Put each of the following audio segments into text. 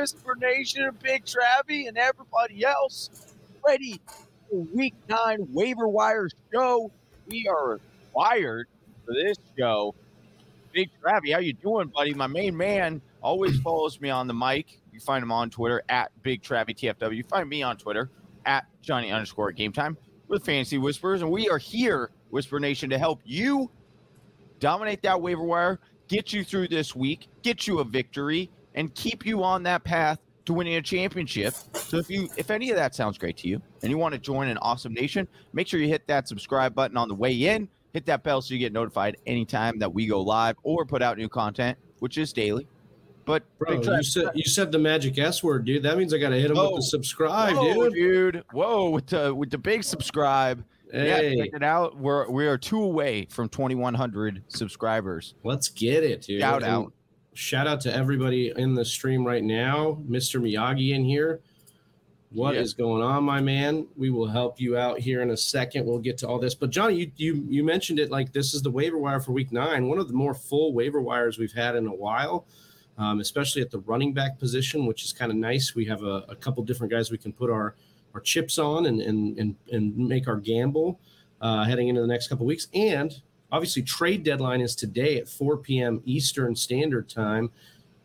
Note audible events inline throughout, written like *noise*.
Whisper Nation, Big Travie, and everybody else. Ready for week nine waiver wire show. We are wired for this show. Big Travie, how you doing, buddy? My main man always follows me on the mic. You find him on Twitter at Big Travie TFW. You find me on Twitter at Johnny underscore Game Time with Fantasy Whispers, and we are here, Whisper Nation, to help you dominate that waiver wire, get you through this week, get you a victory, and keep you on that path to winning a championship. So if you if any of that sounds great to you and you want to join an awesome nation, make sure you hit that subscribe button on the way in. Hit that bell so you get notified anytime that we go live or put out new content, which is daily. But Bro, you said you said the magic S word, dude. That means I gotta hit him Whoa. with the subscribe, Whoa, dude. dude. Whoa, with the with the big subscribe. Hey, Yeah, check it out. We're we are two away from 2100 subscribers. let's get it, dude. Shout out. Shout out to everybody in the stream right now. Mr. Miyagi in here. What is Yeah. going on, my man? We will help you out here in a second. We'll get to all this. But Johnny, you you you mentioned it like this is the waiver wire for week nine. One of the more full waiver wires we've had in a while. Um, especially at the running back position, which is kind of nice. We have a, a couple different guys we can put our our chips on and and and, and make our gamble uh, heading into the next couple weeks. And obviously, trade deadline is today at 4 p.m. Eastern Standard Time.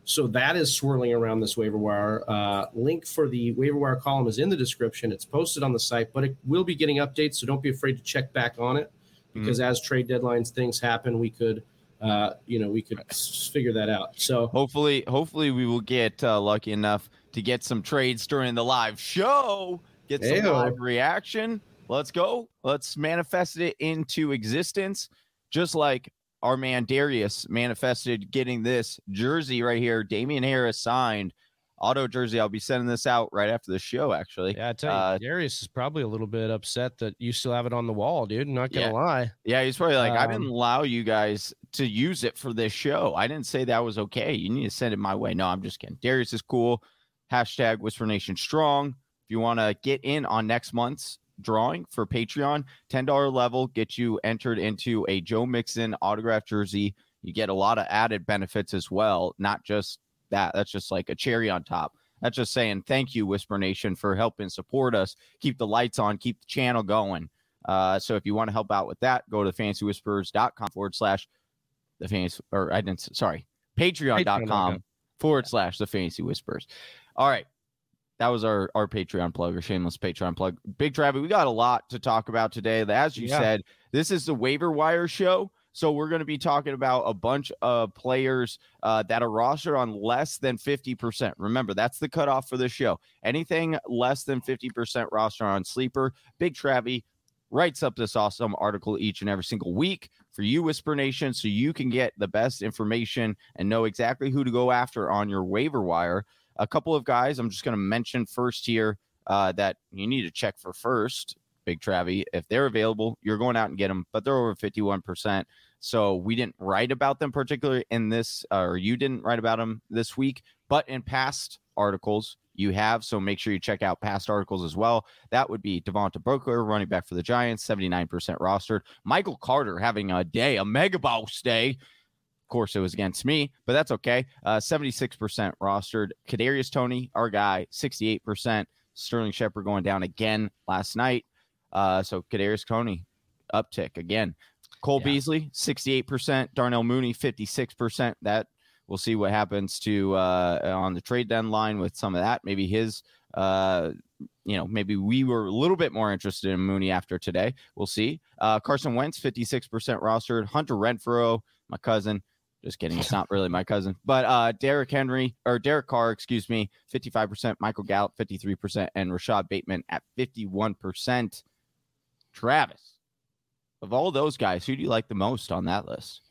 So that is swirling around this waiver wire. Uh, link for the waiver wire column is in the description. It's posted on the site, but it will be getting updates. So don't be afraid to check back on it because as trade deadlines things happen, we could, uh, you know, we could figure that out. So Hopefully, hopefully we will get uh, lucky enough to get some trades during the live show. Get some Ew. live reaction. Let's go. Let's manifest it into existence, just like our man Darius manifested getting this jersey right here. Damien Harris signed auto jersey. I'll be sending this out right after the show. Actually, Yeah, I tell you, Uh, Darius is probably a little bit upset that you still have it on the wall, dude. Not gonna Yeah. lie. Yeah, he's probably like, I didn't Um, allow you guys to use it for this show. I didn't say that was okay. You need to send it my way. No, I'm just kidding. Darius is cool. Hashtag Whisper Nation Strong. If you want to get in on next month's drawing for Patreon, $10 level gets you entered into a Joe Mixon autographed jersey. You get a lot of added benefits as well, not just that. That's just like a cherry on top. That's just saying thank you, Whisper Nation, for helping support us, keep the lights on, keep the channel going. Uh, so if you want to help out with that, go to fantasywhispers.com forward slash the fantasy, or I didn't, sorry, patreon.com Patreon.com. forward slash the fantasy whispers. All right. That was our, our Patreon plug or shameless Patreon plug. Big Travis, we got a lot to talk about today. As you Yeah. said, this is the waiver wire show. So we're going to be talking about a bunch of players uh, that are rostered on less than 50%. Remember, that's the cutoff for this show. Anything less than 50% roster on Sleeper, Big Travie writes up this awesome article each and every single week for you, Whisper Nation, so you can get the best information and know exactly who to go after on your waiver wire. A couple of guys I'm just going to mention first here uh, that you need to check for first. Big Travie, if they're available, you're going out and get them, but they're over 51%. So we didn't write about them particularly in this, uh, or you didn't write about them this week, but in past articles you have. So make sure you check out past articles as well. That would be Devontae Booker, running back for the Giants, 79% rostered. Michael Carter having a day, a mega boss day. Of course, it was against me, but that's okay. Uh, 76% rostered. Kadarius Toney, our guy, 68%. Sterling Shepard going down again last night. Uh, so Kadarius Toney, uptick again. Cole Yeah. Beasley, 68%. Darnell Mooney, 56%. That we'll see what happens to uh, on the trade deadline with some of that. Maybe his, uh, you know, maybe we were a little bit more interested in Mooney after today. We'll see. Uh, Carson Wentz, 56% rostered. Hunter Renfrow, my cousin. Just kidding. It's *laughs* not really my cousin. But uh, Derrick Henry or Derek Carr, excuse me, 55%. Michael Gallup, 53%. And Rashod Bateman at 51%. Travis, of all those guys, who do you like the most on that list?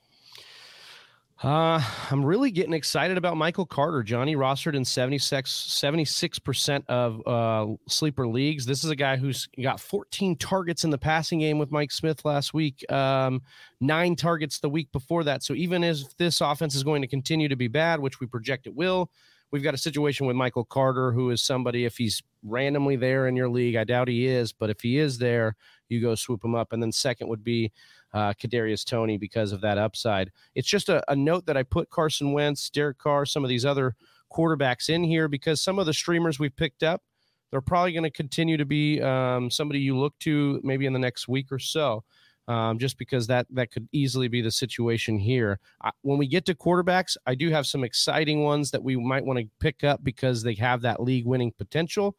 Uh, I'm really getting excited about Michael Carter, Johnny rostered in 76, 76% of uh, sleeper leagues. This is a guy who's got 14 targets in the passing game with Mike Smith last week, um, nine targets the week before that. So even if this offense is going to continue to be bad, which we project it will, we've got a situation with Michael Carter, who is somebody, if he's randomly there in your league, I doubt he is, but if he is there, you go swoop him up. And then second would be uh, Kadarius Toney because of that upside. It's just a, a note that I put Carson Wentz, Derek Carr, some of these other quarterbacks in here because some of the streamers we picked up, they're probably going to continue to be um, somebody you look to maybe in the next week or so. Um, just because that that could easily be the situation here. I, when we get to quarterbacks, I do have some exciting ones that we might want to pick up because they have that league winning potential,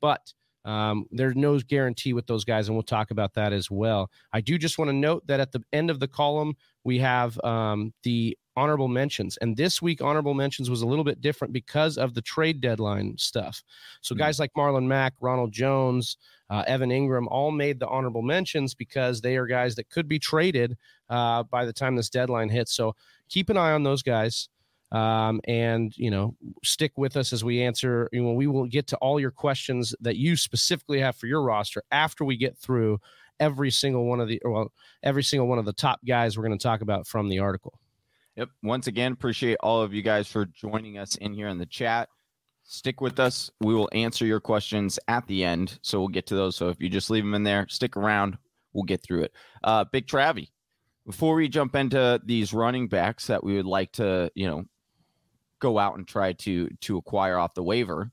but um, there's no guarantee with those guys, and we'll talk about that as well. I do just want to note that at the end of the column, we have um, the honorable mentions. And this week, honorable mentions was a little bit different because of the trade deadline stuff. So, mm-hmm. guys like Marlon Mack, Ronald Jones, uh, Evan Engram all made the honorable mentions because they are guys that could be traded uh, by the time this deadline hits. So, keep an eye on those guys. Um, and you know, stick with us as we answer. You know, we will get to all your questions that you specifically have for your roster after we get through every single one of the well, every single one of the top guys we're going to talk about from the article. Yep. Once again, appreciate all of you guys for joining us in here in the chat. Stick with us. We will answer your questions at the end. So we'll get to those. So if you just leave them in there, stick around. We'll get through it. Uh, Big Travie, before we jump into these running backs that we would like to, you know, go out and try to to acquire off the waiver,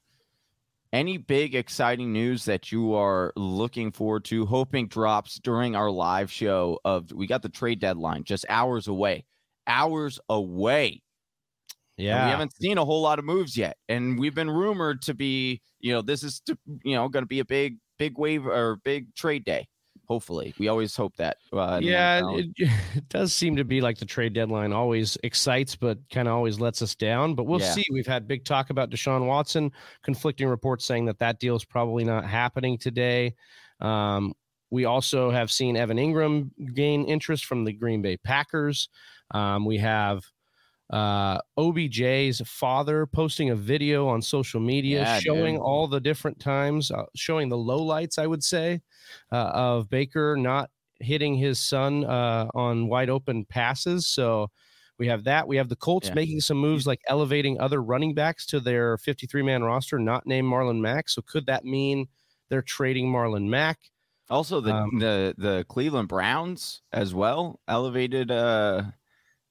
any big exciting news that you are looking forward to, hoping drops during our live show of we got the trade deadline just hours away hours away. Yeah. And we haven't seen a whole lot of moves yet. And we've been rumored to be, you know, this is, to, you know, going to be a big, big wave or big trade day. Hopefully, we always hope that. Uh, yeah, it, *laughs* it, does seem to be like the trade deadline always excites, but kind of always lets us down. But we'll yeah. see. We've had big talk about Deshaun Watson, conflicting reports saying that that deal is probably not happening today. Um, we also have seen Evan Engram gain interest from the Green Bay Packers. Um, we have uh, OBJ's father posting a video on social media yeah, showing dude. all the different times, uh, showing the lowlights, I would say, uh, of Baker not hitting his son uh, on wide open passes. So we have that. We have the Colts yeah. making some moves like elevating other running backs to their 53 man roster, not named Marlon Mack. So could that mean they're trading Marlon Mack? Also, the um, the the Cleveland Browns as well elevated uh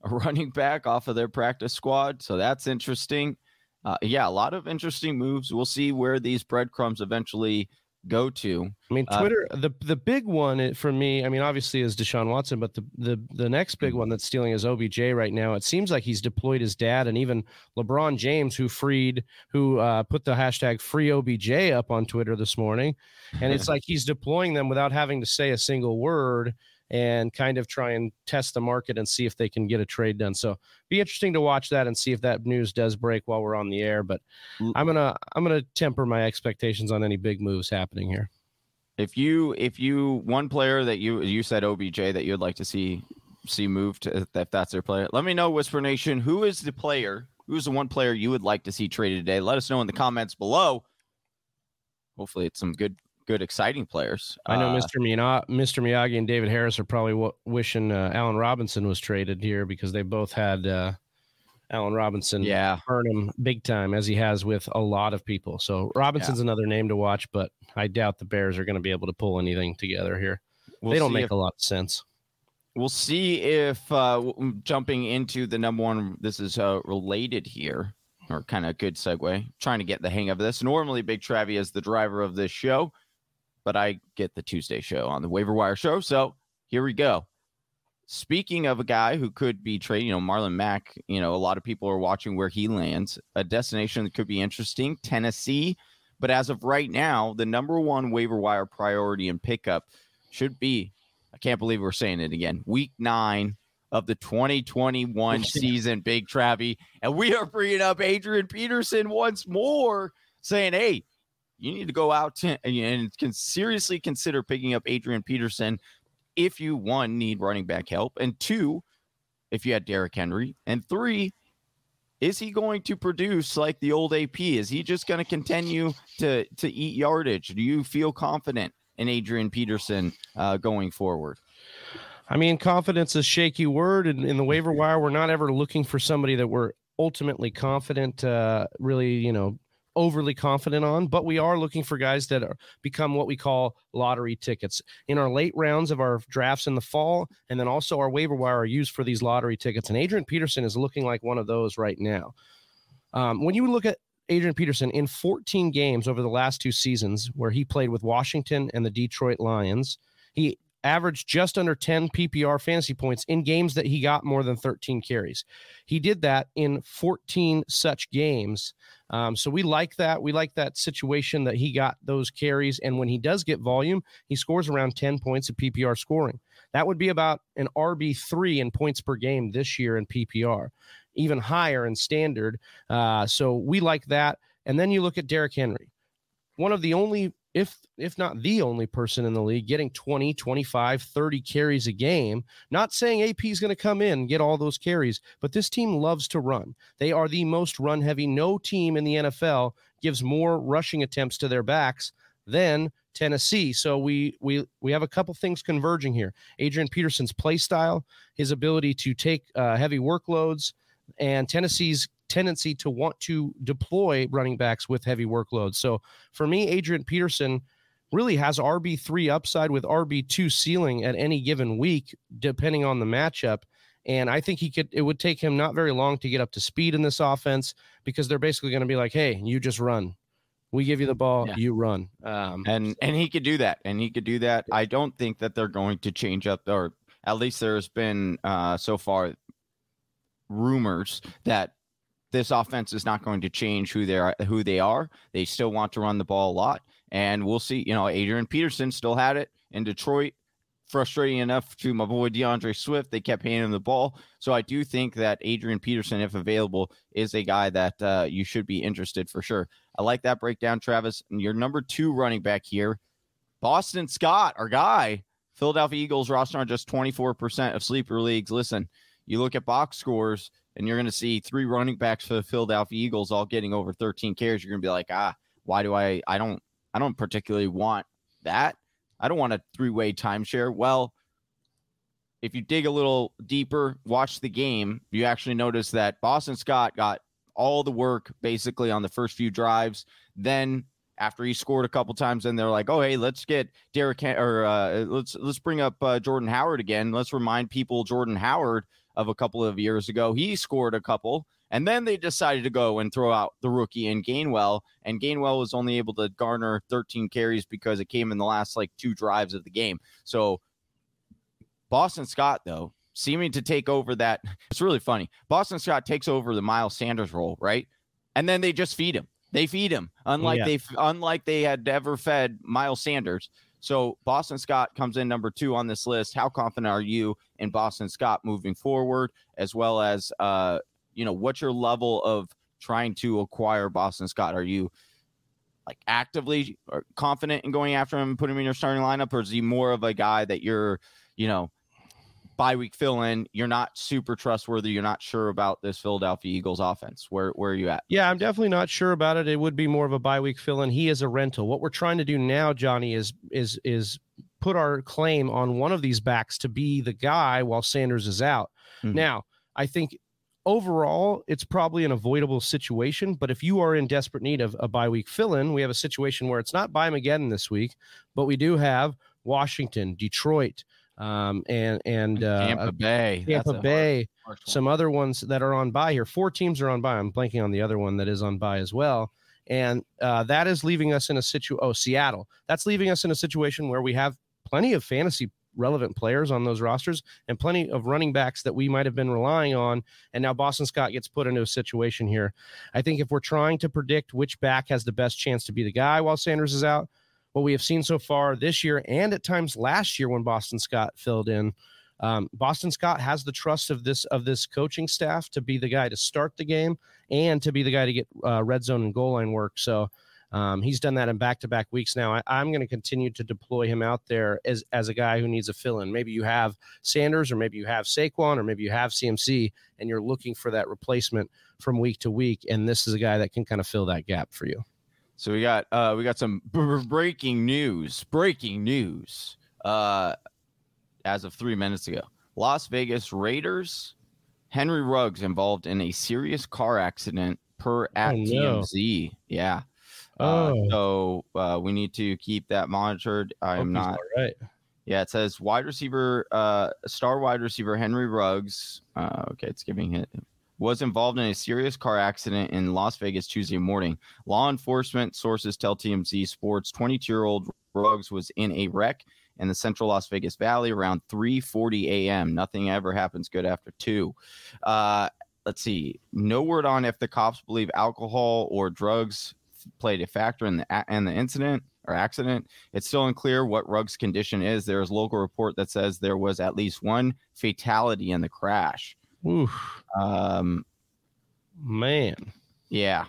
a *laughs* running back off of their practice squad. So that's interesting. Uh, yeah, a lot of interesting moves. We'll see where these breadcrumbs eventually go to. I mean, uh, Twitter. Uh, the the big one for me. I mean, obviously is Deshaun Watson, but the the the next big mm-hmm. one that's stealing is OBJ right now. It seems like he's deployed his dad and even LeBron James, who freed, who uh, put the hashtag Free OBJ up on Twitter this morning, and it's *laughs* like he's deploying them without having to say a single word and kind of try and test the market and see if they can get a trade done. So be interesting to watch that and see if that news does break while we're on the air. But mm. I'm gonna I'm gonna temper my expectations on any big moves happening here. If you if you one player that you you said OBJ that you'd like to see see moved if that's their player, let me know Whisper Nation who is the player who's the one player you would like to see traded today. Let us know in the comments below. Hopefully, it's some good good, exciting players. I know uh, Mr. Miyagi, Mr. Miyagi and David Harris are probably w- wishing uh, Allen Robinson was traded here because they both had uh, Allen Robinson yeah. burn him big time as he has with a lot of people. So Robinson's yeah. another name to watch, but I doubt the Bears are going to be able to pull anything together here. We'll they don't make if, a lot of sense. We'll see if uh, jumping into the number one, this is uh, related here or kind of a good segue. Trying to get the hang of this. Normally, Big Travie is the driver of this show but I get the Tuesday show on the waiver wire show. So here we go. Speaking of a guy who could be traded, you know, Marlon Mack, you know, a lot of people are watching where he lands. A destination that could be interesting, Tennessee. But as of right now, the number one waiver wire priority and pickup should be, I can't believe we're saying it again, week nine of the 2021 *laughs* season, Big Travie. And we are bringing up Adrian Peterson once more, saying, hey, you need to go out to, and can seriously consider picking up Adrian Peterson if you one need running back help, and two, if you had Derrick Henry, and three, is he going to produce like the old AP? Is he just going to continue to to eat yardage? Do you feel confident in Adrian Peterson uh, going forward? I mean, confidence is a shaky word, and in the waiver wire, we're not ever looking for somebody that we're ultimately confident, uh, really, you know, overly confident on, but we are looking for guys that are become what we call lottery tickets. In our late rounds of our drafts in the fall, and then also our waiver wire are used for these lottery tickets. And Adrian Peterson is looking like one of those right now. Um, when you look at Adrian Peterson in 14 games over the last two seasons, where he played with Washington and the Detroit Lions, he averaged just under 10 PPR fantasy points in games that he got more than 13 carries. He did that in 14 such games. Um, so we like that. We like that situation that he got those carries. And when he does get volume, he scores around 10 points of PPR scoring. That would be about an RB3 in points per game this year in PPR, even higher in standard. Uh, so we like that. And then you look at Derrick Henry, one of the only if if not the only person in the league getting 20 25 30 carries a game. Not saying ap is going to come in and get all those carries but this team loves to run. They are the most run heavy. No team in the nfl gives more rushing attempts to their backs than tennessee. So we we we have a couple things converging here. Adrian peterson's play style his ability to take uh, heavy workloads and tennessee's tendency to want to deploy running backs with heavy workloads. So for me, Adrian Peterson really has RB3 upside with RB2 ceiling at any given week, depending on the matchup. And I think he could, it would take him not very long to get up to speed in this offense because they're basically going to be like, hey, you just run. We give you the ball, yeah. you run. Um, and and he could do that. And he could do that. I don't think that they're going to change up, or at least there's been uh, so far rumors that this offense is not going to change who they are. Who they are. They still want to run the ball a lot, and we'll see. You know, Adrian Peterson still had it in Detroit. Frustrating enough to my boy D'Andre Swift, they kept handing him the ball. So I do think that Adrian Peterson, if available, is a guy that uh, you should be interested for sure. I like that breakdown, Travis. And your number two running back here, Boston Scott, our guy. Philadelphia Eagles roster on just 24% of sleeper leagues. Listen, you look at box scores, and you're going to see three running backs for the Philadelphia Eagles all getting over 13 carries, you're going to be like, ah, why do I? I don't, I don't particularly want that. I don't want a three-way timeshare. Well, if you dig a little deeper, watch the game, you actually notice that Boston Scott got all the work basically on the first few drives. Then after he scored a couple times, and they're like, "Oh, hey, let's get Derek or uh, let's let's bring up uh, Jordan Howard again. Let's remind people Jordan Howard of a couple of years ago. He scored a couple, and then they decided to go and throw out the rookie in Gainwell, and Gainwell was only able to garner 13 carries because it came in the last like two drives of the game. So Boston Scott, though, seeming to take over that. *laughs* It's really funny. Boston Scott takes over the Miles Sanders role, right? And then they just feed him. They feed him, unlike yeah. they unlike they had ever fed Miles Sanders. So Boston Scott comes in number two on this list. How confident are you in Boston Scott moving forward, as well as uh, you know, what's your level of trying to acquire Boston Scott? Are you like actively uh, confident in going after him and putting him in your starting lineup, or is he more of a guy that you're, you know, bye week fill in, you're not super trustworthy. You're not sure about this Philadelphia Eagles offense. Where where are you at? Yeah, I'm definitely not sure about it. It would be more of a bye week fill in. He is a rental. What we're trying to do now, Johnny, is is is put our claim on one of these backs to be the guy while Sanders is out. Mm-hmm. Now, I think overall it's probably an avoidable situation but if you are in desperate need of a bye week fill in we have a situation where it's not bye again this week but we do have washington detroit um, and and uh, Tampa Bay, Tampa Bay, hard, some other ones that are on bye here. Four teams are on bye. I'm blanking on the other one that is on bye as well, and uh, that is leaving us in a situation. Oh, Seattle. That's leaving us in a situation where we have plenty of fantasy relevant players on those rosters and plenty of running backs that we might have been relying on. And now Boston Scott gets put into a situation here. I think if we're trying to predict which back has the best chance to be the guy while Sanders is out, what we have seen so far this year and at times last year when Boston Scott filled in. Um, Boston Scott has the trust of this of this coaching staff to be the guy to start the game and to be the guy to get uh, red zone and goal line work. So um, he's done that in back to back weeks now. I, am going to continue to deploy him out there as as a guy who needs a fill in. Maybe you have Sanders, or maybe you have Saquon, or maybe you have CMC, and you're looking for that replacement from week to week. And this is a guy that can kind of fill that gap for you. So we got uh we got some b- breaking news. Breaking news. Uh as of 3 minutes ago. Las Vegas Raiders Henry Ruggs involved in a serious car accident per at oh, no. TMZ. Yeah. Uh, oh. Uh, so uh, we need to keep that monitored. I am not right. Yeah, it says wide receiver, uh, star wide receiver Henry Ruggs. Uh, okay, it's giving it was involved in a serious car accident in Las Vegas Tuesday morning. Law enforcement sources tell TMZ Sports 22 year old Ruggs was in a wreck in the central Las Vegas Valley around 3:40 a.m. Nothing ever happens good after two. Uh, let's see. No word on if the cops believe alcohol or drugs played a factor in the in the incident or accident. It's still unclear what Ruggs' condition is. There is local report that says there was at least one fatality in the crash. Oof. Um, man. Yeah.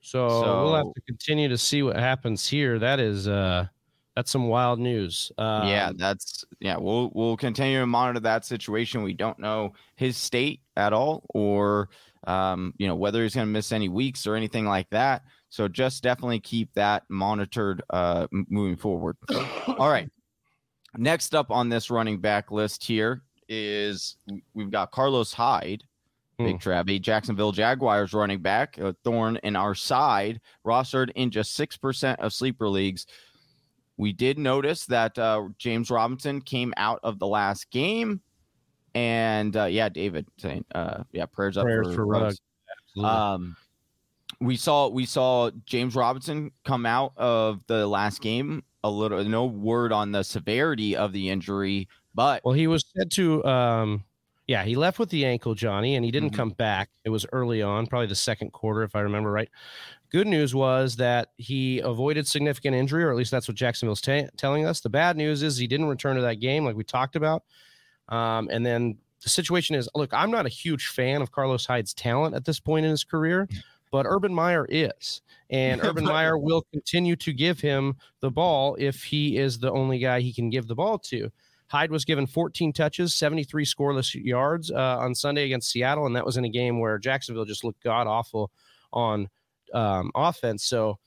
So, so, we'll have to continue to see what happens here. That is uh that's some wild news. Um, yeah, that's yeah. We'll we'll continue to monitor that situation. We don't know his state at all, or um, you know whether he's going to miss any weeks or anything like that. So just definitely keep that monitored uh, moving forward. all right. Next up on this running back list here is we've got Carlos Hyde, Big hmm. Travie, Jacksonville Jaguars running back, a thorn in our side, rostered in just 6% of sleeper leagues. We did notice that uh, James Robinson came out of the last game. And uh, yeah, David saying, uh, yeah, prayers, prayers up for, for Um, we saw we saw James Robinson come out of the last game. A little, no word on the severity of the injury, but well, he was said to, um, yeah, he left with the ankle, Johnny, and he didn't mm-hmm. come back. It was early on, probably the second quarter, if I remember right. Good news was that he avoided significant injury, or at least that's what Jacksonville's t- telling us. The bad news is he didn't return to that game, like we talked about. Um, and then the situation is look, I'm not a huge fan of Carlos Hyde's talent at this point in his career, *laughs* but Urban Meyer is. And *laughs* Urban Meyer will continue to give him the ball if he is the only guy he can give the ball to. Hyde was given 14 touches, 73 scoreless yards uh, on Sunday against Seattle, and that was in a game where Jacksonville just looked god awful on um, offense. So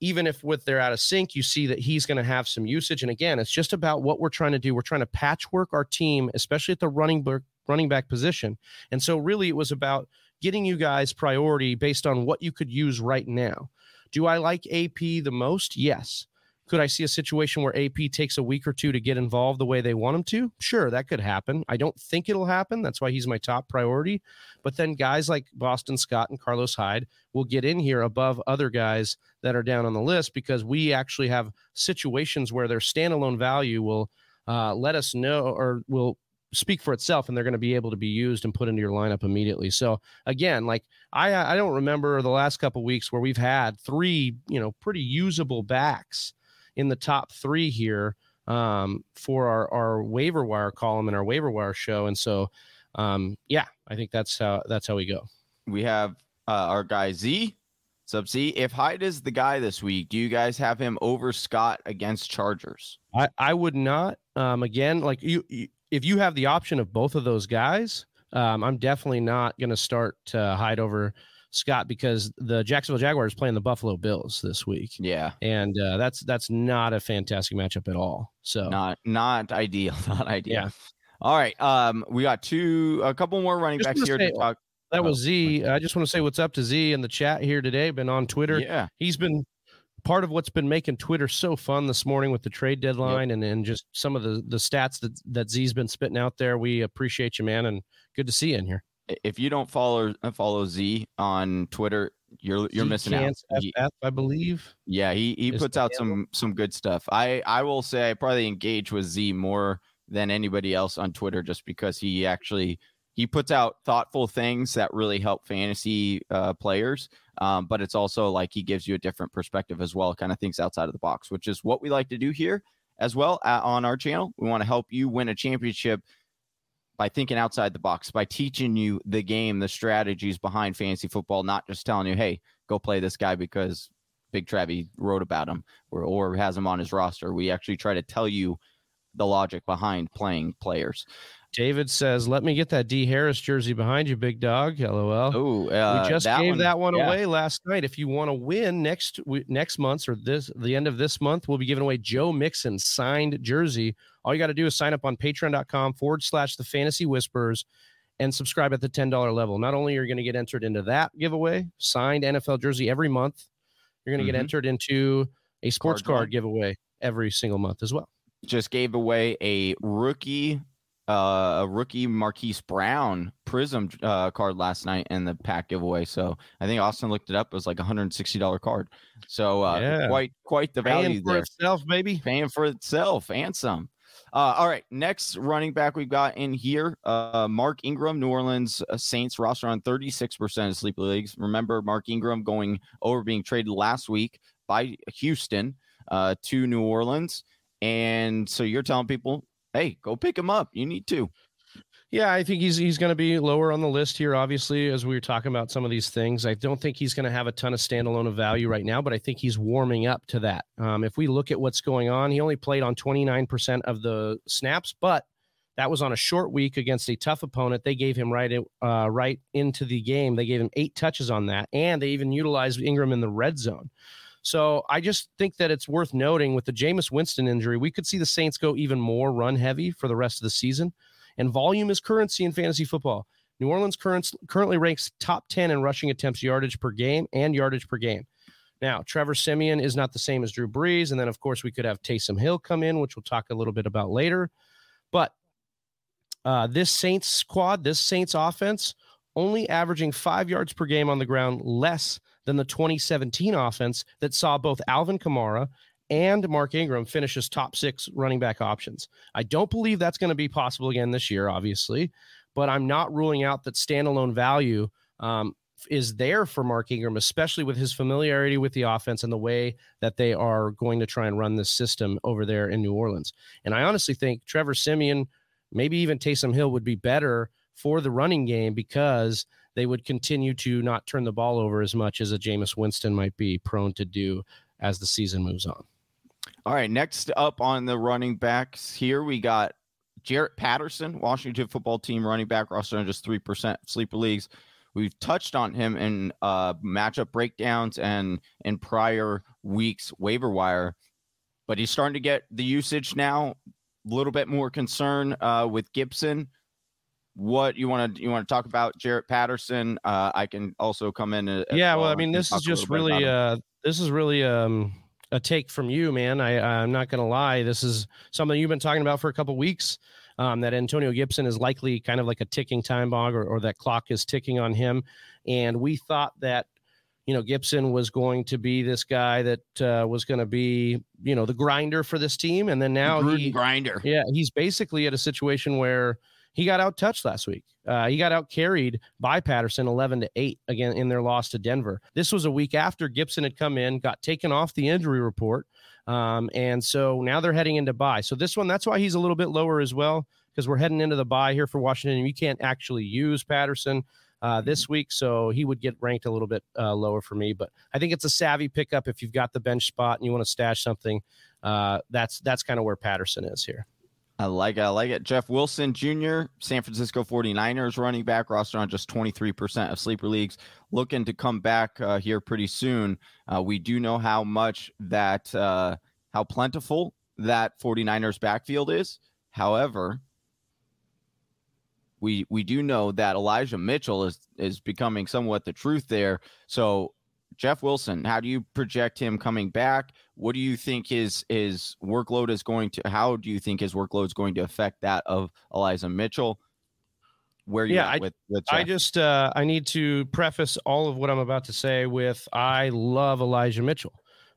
even if with they're out of sync, you see that he's going to have some usage. And again, it's just about what we're trying to do. We're trying to patchwork our team, especially at the running back running back position. And so really, it was about getting you guys priority based on what you could use right now. Do I like AP the most? Yes. Could I see a situation where AP takes a week or two to get involved the way they want him to? Sure, that could happen. I don't think it'll happen. That's why he's my top priority. But then guys like Boston Scott and Carlos Hyde will get in here above other guys that are down on the list because we actually have situations where their standalone value will uh, let us know or will speak for itself and they're going to be able to be used and put into your lineup immediately. So again, like I I don't remember the last couple weeks where we've had three, you know, pretty usable backs in the top three here um, for our, our waiver wire column and our waiver wire show. And so, um, yeah, I think that's how that's how we go. We have uh, our guy Z. Sub Z. If Hyde is the guy this week, do you guys have him over Scott against Chargers? I, I would not. Um, again, like you, you, if you have the option of both of those guys, um, I'm definitely not going to start uh, Hyde over Scott because the Jacksonville Jaguars playing the Buffalo Bills this week. Yeah, and uh, that's that's not a fantastic matchup at all. So not not ideal, *laughs* not ideal. Yeah. All right. Um, we got two, a couple more running just backs here say, to talk. That was Z. I just want to say what's up to Z in the chat here today. Been on Twitter. Yeah, he's been part of what's been making Twitter so fun this morning with the trade deadline yep. and, and just some of the the stats that that Z's been spitting out there. We appreciate you, man, and good to see you in here if you don't follow uh, follow Z on Twitter, you're you're Z missing out. He, I believe. Yeah, he he puts out some some good stuff. I I will say I probably engage with Z more than anybody else on Twitter just because he actually he puts out thoughtful things that really help fantasy uh, players. Um, but it's also like he gives you a different perspective as well, kind of thinks outside of the box, which is what we like to do here as well uh, on our channel. We want to help you win a championship by thinking outside the box, by teaching you the game, the strategies behind fantasy football, not just telling you, hey, go play this guy because Big Travie wrote about him or, or has him on his roster. We actually try to tell you the logic behind playing players. David says, "Let me get that D Harris jersey behind you, big dog." LOL. Oh, uh, we just that gave one, that one yeah. away last night. If you want to win next next month or this the end of this month, we'll be giving away Joe Mixon signed jersey. All you got to do is sign up on Patreon.com forward slash The Fantasy Whispers and subscribe at the ten dollar level. Not only are you going to get entered into that giveaway, signed NFL jersey every month, you're going to mm-hmm. get entered into a sports card, card giveaway every single month as well. Just gave away a rookie uh, a rookie Marquise Brown Prizm uh, card last night in the pack giveaway. So I think Austin looked it up. It was like a hundred and sixty dollar card. So uh, yeah. quite quite the value Paying for there. itself, maybe Paying for itself and some. Uh, all right, next running back we've got in here, uh, Mark Ingram, New Orleans uh, Saints roster on 36% of sleeper leagues. Remember, Mark Ingram going over being traded last week by Houston uh, to New Orleans. And so you're telling people hey, go pick him up. You need to. Yeah, I think he's he's going to be lower on the list here. Obviously, as we were talking about some of these things, I don't think he's going to have a ton of standalone of value right now, but I think he's warming up to that. Um, if we look at what's going on, he only played on 29% of the snaps, but that was on a short week against a tough opponent. They gave him right uh, right into the game. They gave him eight touches on that, and they even utilized Ingram in the red zone. So I just think that it's worth noting with the Jameis Winston injury, we could see the Saints go even more run heavy for the rest of the season. And volume is currency in fantasy football. New Orleans current, currently ranks top 10 in rushing attempts, yardage per game, and yardage per game. Now, Trevor Siemian is not the same as Drew Brees. And then, of course, we could have Taysom Hill come in, which we'll talk a little bit about later. But uh, this Saints squad, this Saints offense, only averaging five yards per game on the ground less than the 2017 offense that saw both Alvin Kamara and Mark Ingram finish as top six running back options. I don't believe that's going to be possible again this year, obviously, but I'm not ruling out that standalone value um, is there for Mark Ingram, especially with his familiarity with the offense and the way that they are going to try and run this system over there in New Orleans. And I honestly think Trevor Siemian, maybe even Taysom Hill would be better for the running game because they would continue to not turn the ball over as much as a Jameis Winston might be prone to do as the season moves on. All right, next up on the running backs here, we got Jaret Patterson, Washington football team running back, roster on just 3% sleeper leagues. We've touched on him in uh, matchup breakdowns and in prior weeks waiver wire, but he's starting to get the usage now. A little bit more concern uh, with Gibson what you want to you want to talk about Jaret Patterson. Uh, I can also come in. yeah, well, I mean, this is just really uh, this is really um, a take from you, man. I I'm not gonna lie. This is something you've been talking about for a couple weeks. Um, that Antonio Gibson is likely kind of like a ticking time bomb, or, or that clock is ticking on him. And we thought that you know Gibson was going to be this guy that uh, was going to be you know the grinder for this team, and then now he grinder. Yeah, he's basically at a situation where he got out touched last week. Uh, he got out carried by Patterson 11 to 8 again in their loss to Denver. This was a week after Gibson had come in, got taken off the injury report. Um, and so now they're heading into bye. So this one, that's why he's a little bit lower as well, because we're heading into the bye here for Washington. And you can't actually use Patterson uh, this week. So he would get ranked a little bit uh, lower for me. But I think it's a savvy pickup if you've got the bench spot and you want to stash something. Uh, that's that's kind of where Patterson is here. I like it. I like it. Jeff Wilson Jr., San Francisco 49ers running back, roster on just 23% of sleeper leagues, looking to come back uh, here pretty soon. Uh, we do know how much that, uh, how plentiful that 49ers backfield is. However, we we do know that Elijah Mitchell is is becoming somewhat the truth there. So Jeff Wilson, how do you project him coming back? What do you think his his workload is going to? How do you think his workload is going to affect that of Elijah Mitchell? Where you yeah, I, with, with I just uh, I need to preface all of what I'm about to say with I love Elijah Mitchell.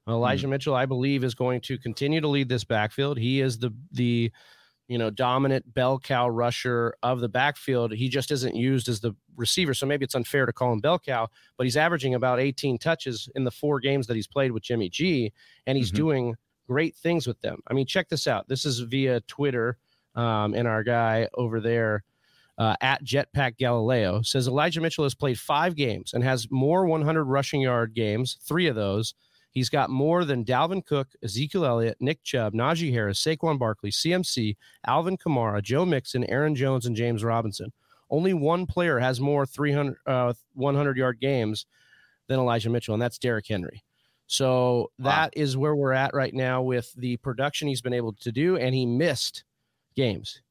Elijah mm. Mitchell, I believe, is going to continue to lead this backfield. He is the the you know, dominant bell cow rusher of the backfield. He just isn't used as the receiver. So maybe it's unfair to call him bell cow, but he's averaging about 18 touches in the four games that he's played with Jimmy G, and he's mm-hmm. doing great things with them. I mean, check this out. This is via Twitter, um, and our guy over there uh, at Jetpack Galileo says Elijah Mitchell has played five games and has more 100 rushing yard games, three of those He's got more than Dalvin Cook, Ezekiel Elliott, Nick Chubb, Najee Harris, Saquon Barkley, CMC, Alvin Kamara, Joe Mixon, Aaron Jones, and James Robinson. Only one player has more 300, uh, 100 yard games than Elijah Mitchell, and that's Derrick Henry. So that wow. is where we're at right now with the production he's been able to do, and he missed games.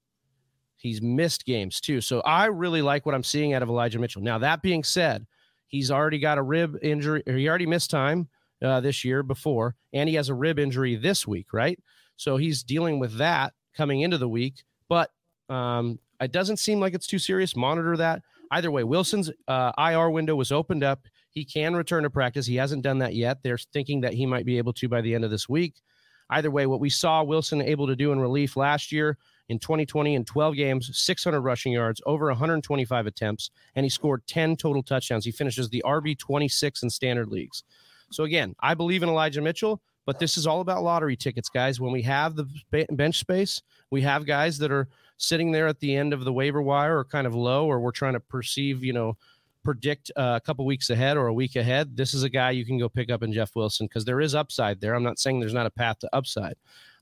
He's missed games too. So I really like what I'm seeing out of Elijah Mitchell. Now, that being said, he's already got a rib injury, he already missed time uh, this year before, and he has a rib injury this week, right? So he's dealing with that coming into the week. But Um, it doesn't seem like it's too serious. Monitor that. Either way, Wilson's uh, IR window was opened up. He can return to practice. He hasn't done that yet. They're thinking that he might be able to by the end of this week. Either way, what we saw Wilson able to do in relief last year in 2020 in 12 games, 600 rushing yards, over 125 attempts, and he scored 10 total touchdowns. He finishes the RB 26 in standard leagues. So again, I believe in Elijah Mitchell, but this is all about lottery tickets, guys. When we have the bench space, we have guys that are sitting there at the end of the waiver wire or kind of low, or we're trying to perceive, you know, predict uh, a couple weeks ahead or a week ahead. This is a guy you can go pick up in Jeff Wilson because there is upside there. I'm not saying there's not a path to upside,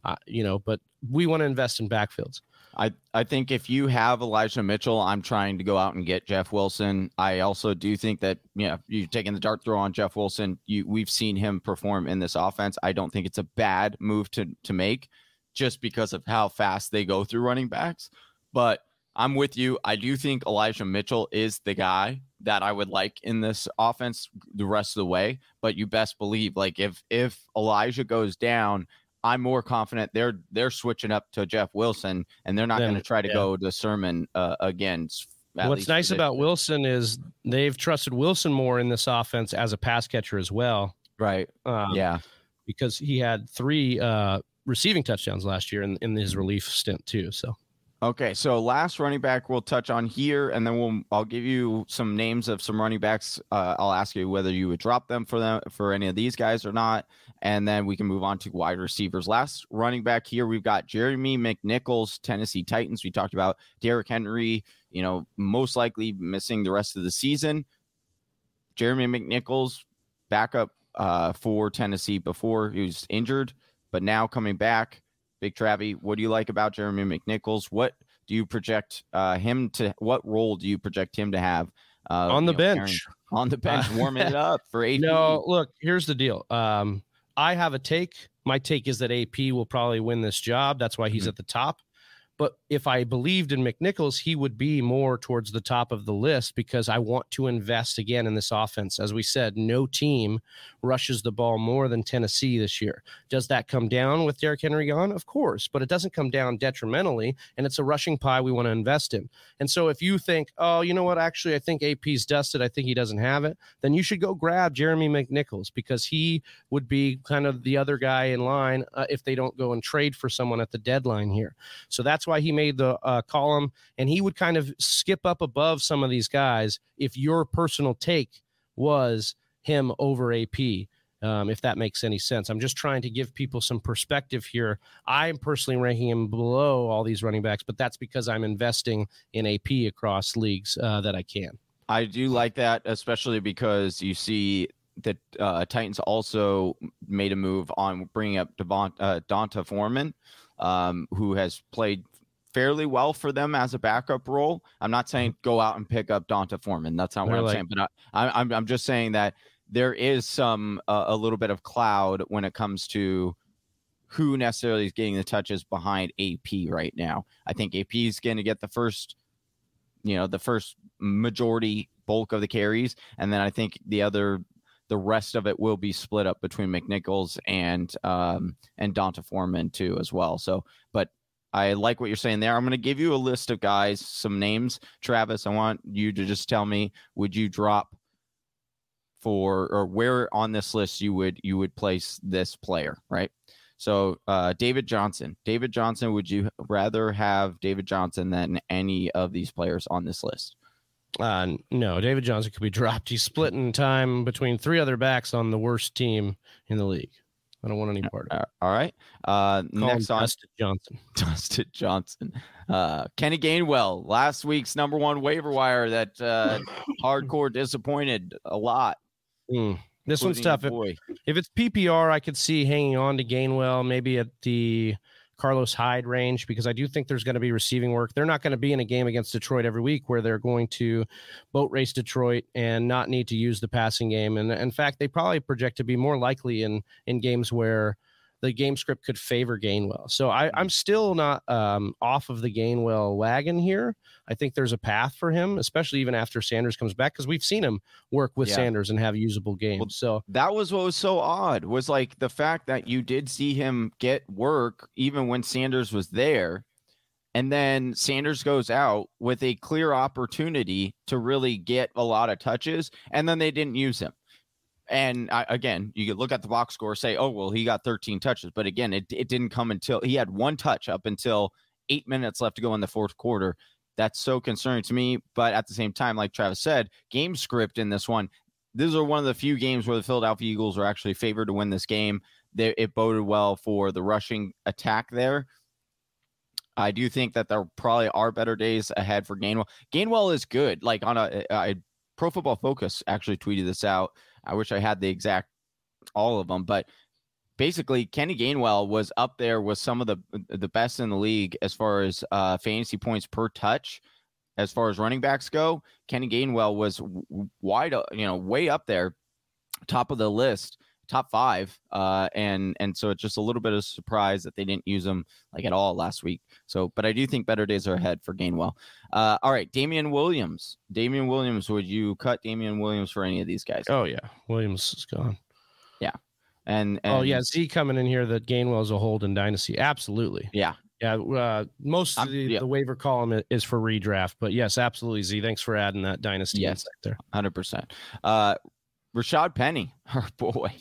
uh, you know, but we want to invest in backfields. I, I think if you have Elijah Mitchell, I'm trying to go out and get Jeff Wilson. I also do think that you know you're taking the dart throw on Jeff Wilson. You we've seen him perform in this offense. I don't think it's a bad move to to make just because of how fast they go through running backs. But I'm with you. I do think Elijah Mitchell is the guy that I would like in this offense the rest of the way. But you best believe, like if if Elijah goes down, I'm more confident they're they're switching up to Jeff Wilson and they're not going to try to yeah. go to Sermon uh, again. What's nice about Wilson is they've trusted Wilson more in this offense as a pass catcher as well. Right. Um, yeah. Because he had three uh, receiving touchdowns last year in, in his relief stint too. So Okay, so last running back we'll touch on here, and then we'll I'll give you some names of some running backs. Uh, I'll ask you whether you would drop them for them for any of these guys or not, and then we can move on to wide receivers. Last running back here, we've got Jeremy McNichols, Tennessee Titans. We talked about Derrick Henry, you know, most likely missing the rest of the season. Jeremy McNichols, backup uh, for Tennessee before he was injured, but now coming back Big Travie, what do you like about Jeremy McNichols? What do you project uh, him to? What role do you project him to have uh, on the know, bench? on the bench, *laughs* warming it up for AP. No, look, here's the deal. Um, I have a take. My take is that AP will probably win this job. That's why he's mm-hmm. at the top. But if I believed in McNichols, he would be more towards the top of the list because I want to invest again in this offense. As we said, no team rushes the ball more than Tennessee this year. Does that come down with Derrick Henry gone? Of course, but it doesn't come down detrimentally, and it's a rushing pie we want to invest in. And so if you think, oh, you know what, actually, I think AP's dusted, I think he doesn't have it, then you should go grab Jeremy McNichols because he would be kind of the other guy in line uh, if they don't go and trade for someone at the deadline here. So that's why he made the uh, column, and he would kind of skip up above some of these guys if your personal take was him over AP. Um, if that makes any sense. I'm just trying to give people some perspective here. I'm personally ranking him below all these running backs, but that's because I'm investing in AP across leagues uh, that I can. I do like that, especially because you see that uh, Titans also made a move on bringing up Devon, uh, D'Onta Foreman, um, who has played fairly well for them as a backup role. I'm not saying go out and pick up D'Onta Foreman. That's not what They're I'm like, saying. But I, I'm I'm just saying that there is some uh, a little bit of cloud when it comes to who necessarily is getting the touches behind AP right now. I think AP is going to get the first, you know, the first majority bulk of the carries, and then I think the other the rest of it will be split up between McNichols and um, and D'Onta Foreman too as well. So, but I like what you're saying there. I'm going to give you a list of guys, some names. Travis, I want you to just tell me would you drop for or where on this list you would you would place this player, right? So, uh, David Johnson. David Johnson, would you rather have David Johnson than any of these players on this list? Uh, no, David Johnson could be dropped. He's splitting time between three other backs on the worst team in the league. I don't want any part of it. All right. Uh, next on Dustin Johnson. *laughs* Dustin Johnson. Uh, Kenny Gainwell, last week's number one waiver wire that uh, *laughs* hardcore disappointed a lot. Mm. This one's tough. If, if, it's PPR, I could see hanging on to Gainwell maybe at the Carlos Hyde range because I do think there's going to be receiving work. They're not going to be in a game against Detroit every week where they're going to boat race Detroit and not need to use the passing game. And in fact, they probably project to be more likely in in games where the game script could favor Gainwell. So I, am still not um, off of the Gainwell wagon here. I think there's a path for him, especially even after Sanders comes back, because we've seen him work with yeah. Sanders and have usable games. Well, so that was what was so odd was like the fact that you did see him get work even when Sanders was there. And then Sanders goes out with a clear opportunity to really get a lot of touches, and then they didn't use him. And I, again, you could look at the box score, say, oh, well, he got 13 touches. But again, it, it didn't come until he had one touch up until eight minutes left to go in the fourth quarter. That's so concerning to me. But at the same time, like Travis said, game script in this one, these are one of the few games where the Philadelphia Eagles are actually favored to win this game. They, it boded well for the rushing attack there. I do think that there probably are better days ahead for Gainwell. Gainwell is good. Like on a, a Pro Football Focus actually tweeted this out. I wish I had the exact all of them, but basically Kenny Gainwell was up there with some of the the best in the league as far as uh, fantasy points per touch. As far as running backs go, Kenny Gainwell was wide, you know, way up there, top of the list top five. Uh, and and so it's just a little bit of surprise that they didn't use him like at all last week. So, but I do think better days are ahead for Gainwell. Uh, all right, Damien Williams. Damien Williams, would you cut Damien Williams for any of these guys? Oh yeah, Williams is gone. Yeah, and, and oh yeah, Z coming in here that Gainwell's a hold in dynasty. Absolutely. Yeah. Yeah, uh, most of the, yeah. the, waiver column is for redraft, but yes, absolutely. Z, thanks for adding that dynasty yes, there. Hundred percent. Uh, Rashaad Penny, *laughs* our boy,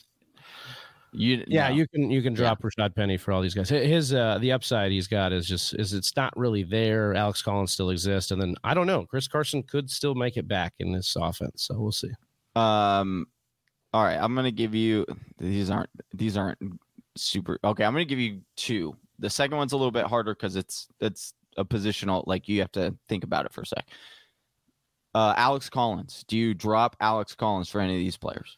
you, yeah, no. you can you can drop yeah. Rashaad Penny for all these guys. His uh the upside he's got is just is it's not really there. Alex Collins still exists, and then I don't know. Chris Carson could still make it back in this offense, so we'll see. Um, all right, I'm gonna give you these aren't these aren't super okay. I'm gonna give you two. The second one's a little bit harder because it's it's a positional like you have to think about it for a sec. Uh, Alex Collins. Do you drop Alex Collins for any of these players?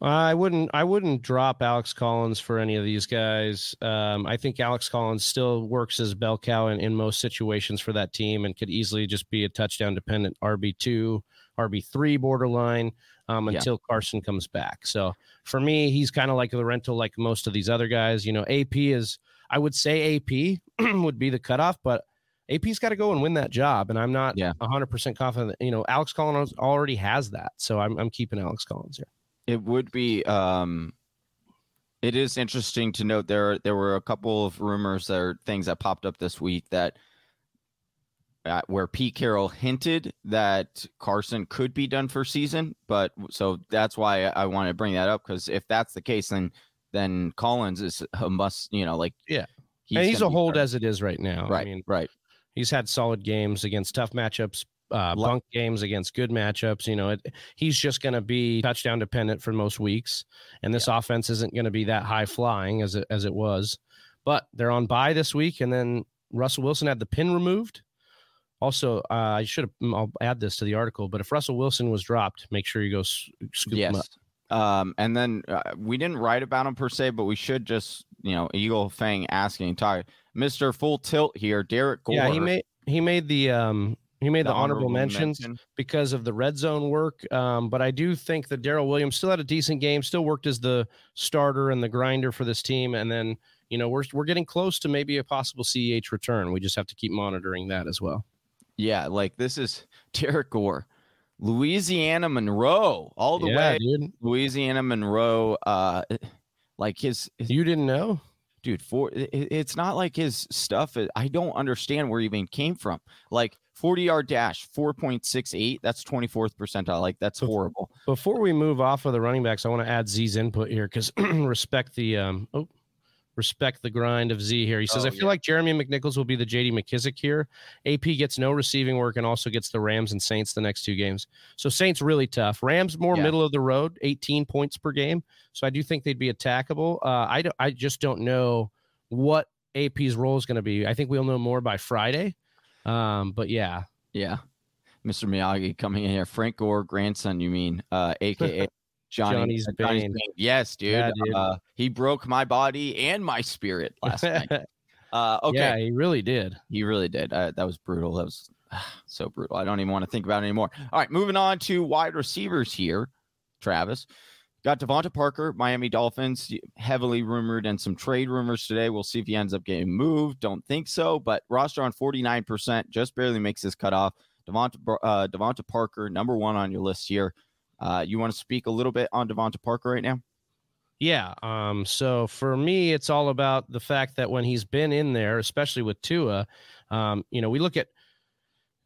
I wouldn't. I wouldn't drop Alex Collins for any of these guys. Um, I think Alex Collins still works as bell cow in, in most situations for that team, and could easily just be a touchdown dependent RB two, RB three borderline um, until yeah. Carson comes back. So for me, he's kind of like the rental, like most of these other guys. You know, AP is. I would say AP *clears throat* would be the cutoff, but AP's got to go and win that job, and I'm not yeah. 100% confident. That, you know, Alex Collins already has that, so I'm, I'm keeping Alex Collins here it would be um it is interesting to note there there were a couple of rumors or things that popped up this week that uh, where Pete Carroll hinted that Carson could be done for season, but so that's why I, I want to bring that up because if that's the case, then then Collins is a must. You know, like yeah, he's, and he's a hold as it is right now. Right, I mean, right. He's had solid games against tough matchups, uh, bunk games against good matchups. You know, it, he's just going to be touchdown dependent for most weeks, and this yeah. offense isn't going to be that high flying as it as it was. But they're on bye this week, and then Russell Wilson had the pin removed. Also, uh, I should have. I'll add this to the article. But if Russell Wilson was dropped, make sure you go scoop yes. him up. Um, and then uh, we didn't write about him per se, but we should just, you know, Eagle Fang asking, talk, Mister Full Tilt here, Derrick Gore. Yeah, he made he made the um he made the, the honorable, honorable mentions mention. because of the red zone work. Um, but I do think that Darrel Williams still had a decent game, still worked as the starter and the grinder for this team. And then, you know, we're, we're getting close to maybe a possible CEH return. We just have to keep monitoring that as well. Yeah. Like this is *laughs* Derrick Gore, Louisiana Monroe, all the yeah, way. Dude. Louisiana Monroe. Uh, *laughs* like his, his, you didn't know? Dude, for it's not like his stuff. I don't understand where he even came from. Like 40 yard dash, 4.68. That's 24th percentile. Like that's horrible. Before we move off of the running backs, I want to add Z's input here because *clears throat* respect the um oh respect the grind of Z here. He says, oh, I feel yeah. like Jeremy McNichols will be the JD McKissic here. AP gets no receiving work and also gets the Rams and Saints the next two games. So Saints really tough. Rams more yeah. middle of the road, 18 points per game. So I do think they'd be attackable. Uh, I, do, I just don't know what AP's role is going to be. I think we'll know more by Friday. Um, but yeah, yeah. Mr. Miyagi coming in here. Frank Gore, grandson, you mean, uh, aka *laughs* Johnny, Johnny's, uh, Johnny's Bane. Bane. Yes, dude. Yeah, dude. Uh, he broke my body and my spirit last night. *laughs* Uh, okay. Yeah, he really did. He really did. Uh, that was brutal. That was so brutal. I don't even want to think about it anymore. All right, moving on to wide receivers here. Travis. Got DeVante Parker, Miami Dolphins, heavily rumored, and some trade rumors today. We'll see if he ends up getting moved. Don't think so, but roster on 49%, just barely makes his cutoff. DeVante, uh, DeVante Parker, number one on your list here. Uh, you want to speak a little bit on DeVante Parker right now? Yeah. Um, so for me, it's all about the fact that when he's been in there, especially with Tua, Um, you know, we look at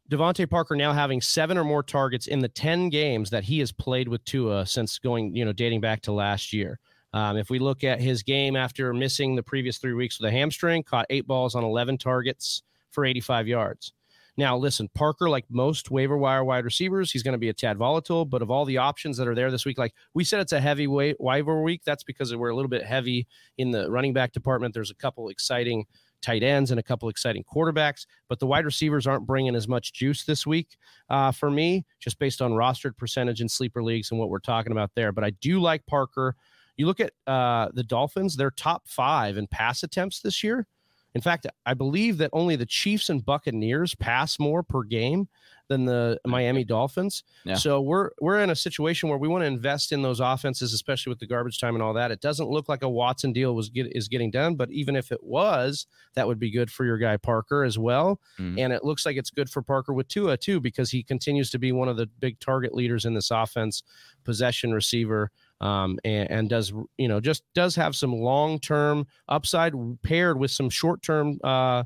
DeVante Parker now having seven or more targets in the 10 games that he has played with Tua since going, you know, dating back to last year. Um, if we look at his game after missing the previous three weeks with a hamstring, caught eight balls on 11 targets for 85 yards. Now, listen, Parker, like most waiver wire wide receivers, he's going to be a tad volatile. But of all the options that are there this week, like we said, it's a heavy waiver week. That's because we're a little bit heavy in the running back department. There's a couple exciting tight ends and a couple exciting quarterbacks, but the wide receivers aren't bringing as much juice this week uh, for me, just based on rostered percentage in sleeper leagues and what we're talking about there. But I do like Parker. You look at uh, the Dolphins; they're top five in pass attempts this year. In fact, I believe that only the Chiefs and Buccaneers pass more per game than the Miami Dolphins. Yeah. So we're we're in a situation where we want to invest in those offenses, especially with the garbage time and all that. It doesn't look like a Watson deal was get, is getting done, but even if it was, that would be good for your guy Parker as well. Mm-hmm. And it looks like it's good for Parker with Tua too, because he continues to be one of the big target leaders in this offense, possession receiver um, and, and, does you know just does have some long term upside paired with some short term uh,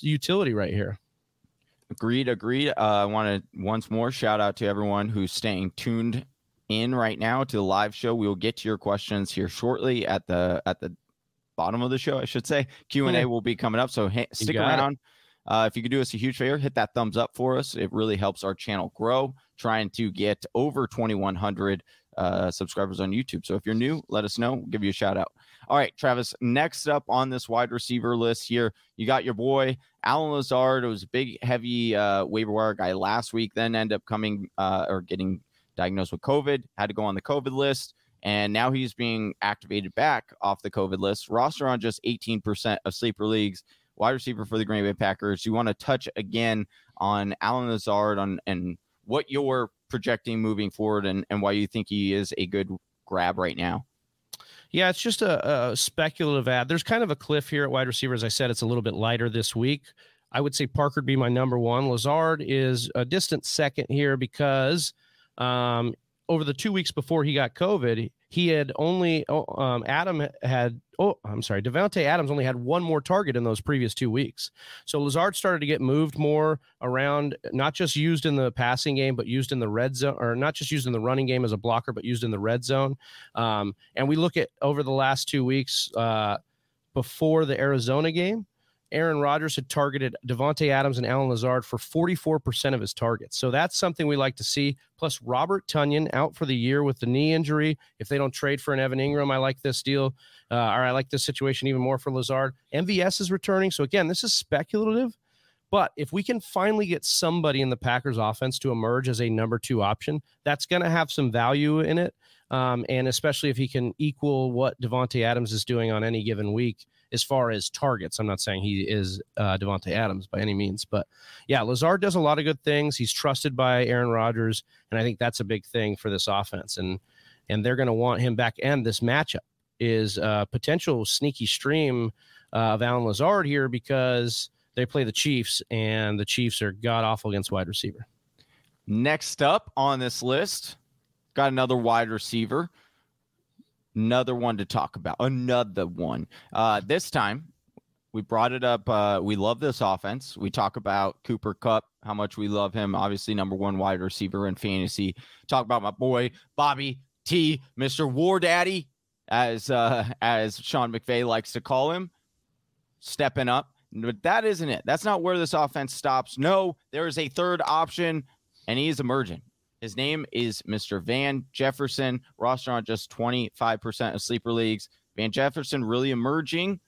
utility right here. Agreed, agreed. Uh, I want to once more shout out to everyone who's staying tuned in right now to the live show. We will get to your questions here shortly at the at the bottom of the show, I should say. Q and A will be coming up, so ha- stick around. Uh, if you could do us a huge favor, hit that thumbs up for us. It really helps our channel grow. Trying to get over 2,100 uh, subscribers on YouTube. So if you're new, let us know. We'll give you a shout out. All right, Travis. Next up on this wide receiver list here, you got your boy Allen Lazard. It was a big, heavy uh, waiver wire guy last week. Then end up coming uh, or getting diagnosed with COVID. Had to go on the COVID list, and now he's being activated back off the COVID list. Roster on just 18% of sleeper leagues. Wide receiver for the Green Bay Packers. You want to touch again on Allen Lazard on and what you're projecting moving forward and, and why you think he is a good grab right now. Yeah, it's just a, a, speculative ad. There's kind of a cliff here at wide receiver. As I said, it's a little bit lighter this week. I would say Parker'd be my number one. Lazard is a distant second here because um, over the two weeks before he got COVID, he had only um, Adam had oh I'm sorry Davante Adams only had one more target in those previous two weeks. So Lazard started to get moved more around, not just used in the passing game, but used in the red zone, or not just used in the running game as a blocker, but used in the red zone. Um, and we look at over the last two weeks uh, before the Arizona game. Aaron Rodgers had targeted Davante Adams and Allen Lazard for 44% of his targets. So that's something we like to see. Plus, Robert Tonyan out for the year with the knee injury. If they don't trade for an Evan Engram, I like this deal. Uh, or I like this situation even more for Lazard. MVS is returning. So again, this is speculative. But if we can finally get somebody in the Packers offense to emerge as a number two option, that's going to have some value in it. Um, and especially if he can equal what Davante Adams is doing on any given week as far as targets. I'm not saying he is uh, Davante Adams by any means, but yeah, Lazard does a lot of good things. He's trusted by Aaron Rodgers, and I think that's a big thing for this offense. And and they're going to want him back. And this matchup is a potential sneaky stream uh, of Allen Lazard here because they play the Chiefs, and the Chiefs are god awful against wide receiver. Next up on this list, got another wide receiver another one to talk about. Another one. Uh, this time, we brought it up. Uh, we love this offense. We talk about Cooper Kupp, how much we love him. Obviously, number one wide receiver in fantasy. Talk about my boy Bobby T, Mr. War Daddy, as uh, as Sean McVay likes to call him, stepping up. But that isn't it. That's not where this offense stops. No, there is a third option, and he is emerging. His name is Mr. Van Jefferson, roster on just 25% of sleeper leagues. Van Jefferson really emerging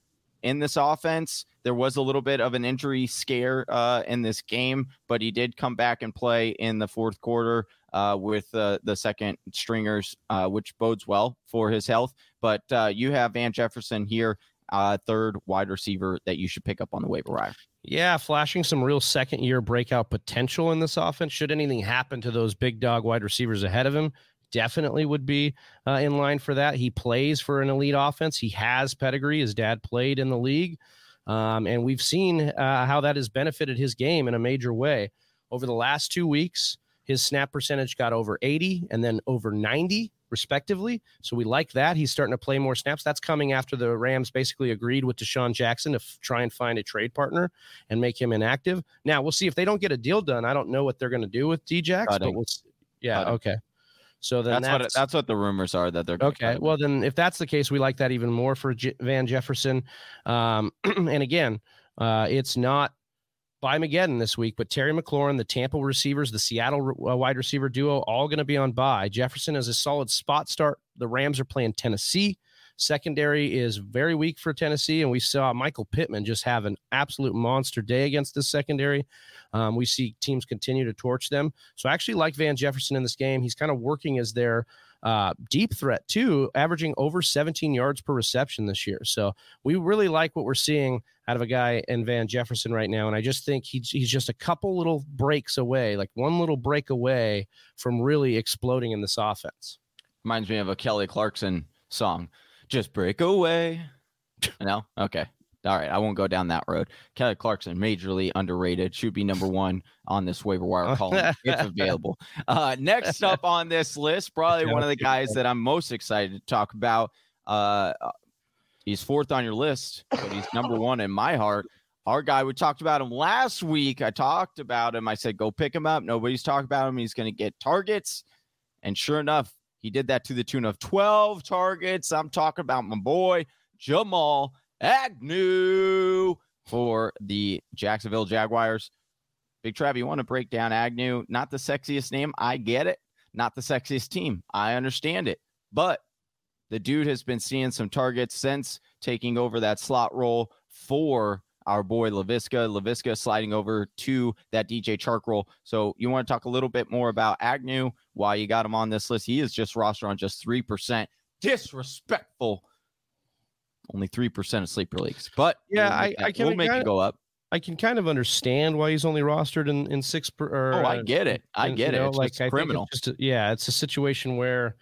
in this offense. There was a little bit of an injury scare uh, in this game, but he did come back and play in the fourth quarter uh, with uh, the second stringers, uh, which bodes well for his health. But uh, you have Van Jefferson here, uh, third wide receiver that you should pick up on the waiver wire. Yeah, flashing some real second year breakout potential in this offense. Should anything happen to those big dog wide receivers ahead of him, definitely would be uh, in line for that. He plays for an elite offense. He has pedigree. His dad played in the league. Um, and we've seen uh, how that has benefited his game in a major way. Over the last two weeks, his snap percentage got over 80 and then over 90 respectively. So we like that. He's starting to play more snaps. That's coming after the Rams basically agreed with DeSean Jackson to f- try and find a trade partner and make him inactive. Now we'll see if they don't get a deal done. I don't know what they're going to do with Djax, but we'll see. yeah, Cutting. okay. So then That's, that's, what that's what the rumors are that they're Okay. Well, then, if that's the case, we like that even more for J- Van Jefferson. Um, *clears throat* and again, uh, it's not by Mageddon this week, but Terry McLaurin, the Tampa receivers, the Seattle uh, wide receiver duo, all going to be on bye. Jefferson is a solid spot start. The Rams are playing Tennessee. Secondary is very weak for Tennessee, and we saw Michael Pittman just have an absolute monster day against this secondary. Um, we see teams continue to torch them. So I actually like Van Jefferson in this game. He's kind of working as their uh, deep threat too, averaging over 17 yards per reception this year. So we really like what we're seeing out of a guy in Van Jefferson right now, and I just think he's he's just a couple little breaks away, like one little break away from really exploding in this offense. Reminds me of a Kelly Clarkson song. Just break away. no? Okay. All right. I won't go down that road. Kelly Clarkson, majorly underrated. Should be number one on this waiver wire *laughs* column. it's available. Uh, next up *laughs* on this list, probably one of the guys that I'm most excited to talk about. Uh, he's fourth on your list, but he's number one in my heart. Our guy, we talked about him last week. I talked about him. I said, go pick him up. Nobody's talking about him. He's going to get targets. And sure enough, he did that to the tune of 12 targets. I'm talking about my boy, Jamal Agnew for the Jacksonville Jaguars. Big Trav, you want to break down Agnew? Not the sexiest name. I get it. Not the sexiest team. I understand it. But the dude has been seeing some targets since taking over that slot role for our boy Laviska. Laviska sliding over to that DJ Chark role. So you want to talk a little bit more about Agnew, why you got him on this list. He is just roster on just 3%. Disrespectful. Only 3% of sleeper leagues. But Yeah, we'll I- make I can we'll make kinda- it go up. I can kind of understand why he's only rostered in in six. Per, or, Oh, I uh, get it. I and, get it. know, It's like criminal. it's a, yeah, it's a situation where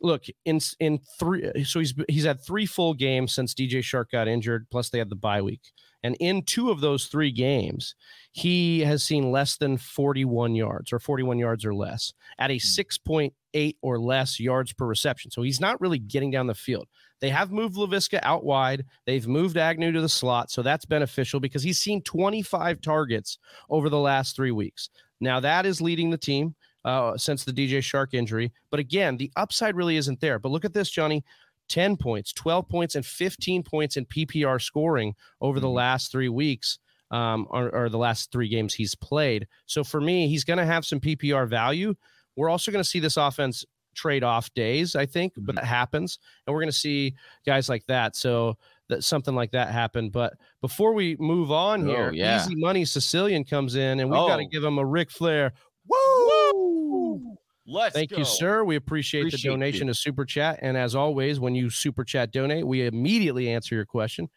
look in in three. So he's he's had three full games since DJ Chark got injured. Plus they had the bye week, and in two of those three games, he has seen less than forty one yards or forty one yards or less at a Hmm. six point eight or less yards per reception. So he's not really getting down the field. They have moved Laviska out wide. They've moved Agnew to the slot. So that's beneficial because he's seen 25 targets over the last three weeks. Now that is leading the team uh, since the DJ Chark injury. But again, the upside really isn't there. But look at this, Johnny 10 points, 12 points, and 15 points in PPR scoring over the Mhm. last three weeks. Um, or, or the last three games he's played. So for me, he's going to have some PPR value. We're also going to see this offense trade off days, I think, but that happens. And we're going to see guys like that. So that something like that happened. But before we move on Oh, here, yeah. Easy Money Sicilian comes in and we've got to Oh. give him a Ric Flair. Woo! Let's Thank go. you, sir. We appreciate, Appreciate the donation you. to Super Chat. And as always, when you Super Chat donate, we immediately answer your question.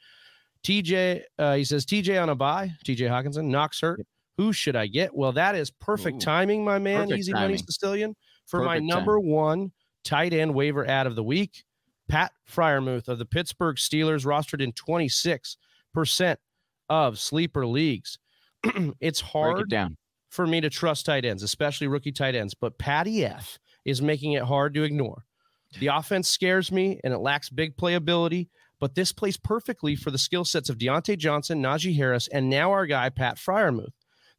TJ, uh, he says, TJ on a bye, TJ Hockenson, Knox hurt. Who should I get? Well, that is perfect Ooh. timing, my man, Easy Money. Sicilian, for my Perfect number one tight end waiver ad of the week. Pat Freiermuth of the Pittsburgh Steelers, rostered in 26% of sleeper leagues. *clears throat* it's hard it down. for me to trust tight ends, especially rookie tight ends. But Patty F is making it hard to ignore. The offense scares me and it lacks big playability, but this plays perfectly for the skill sets of Diontae Johnson, Najee Harris, and now our guy, Pat Freiermuth.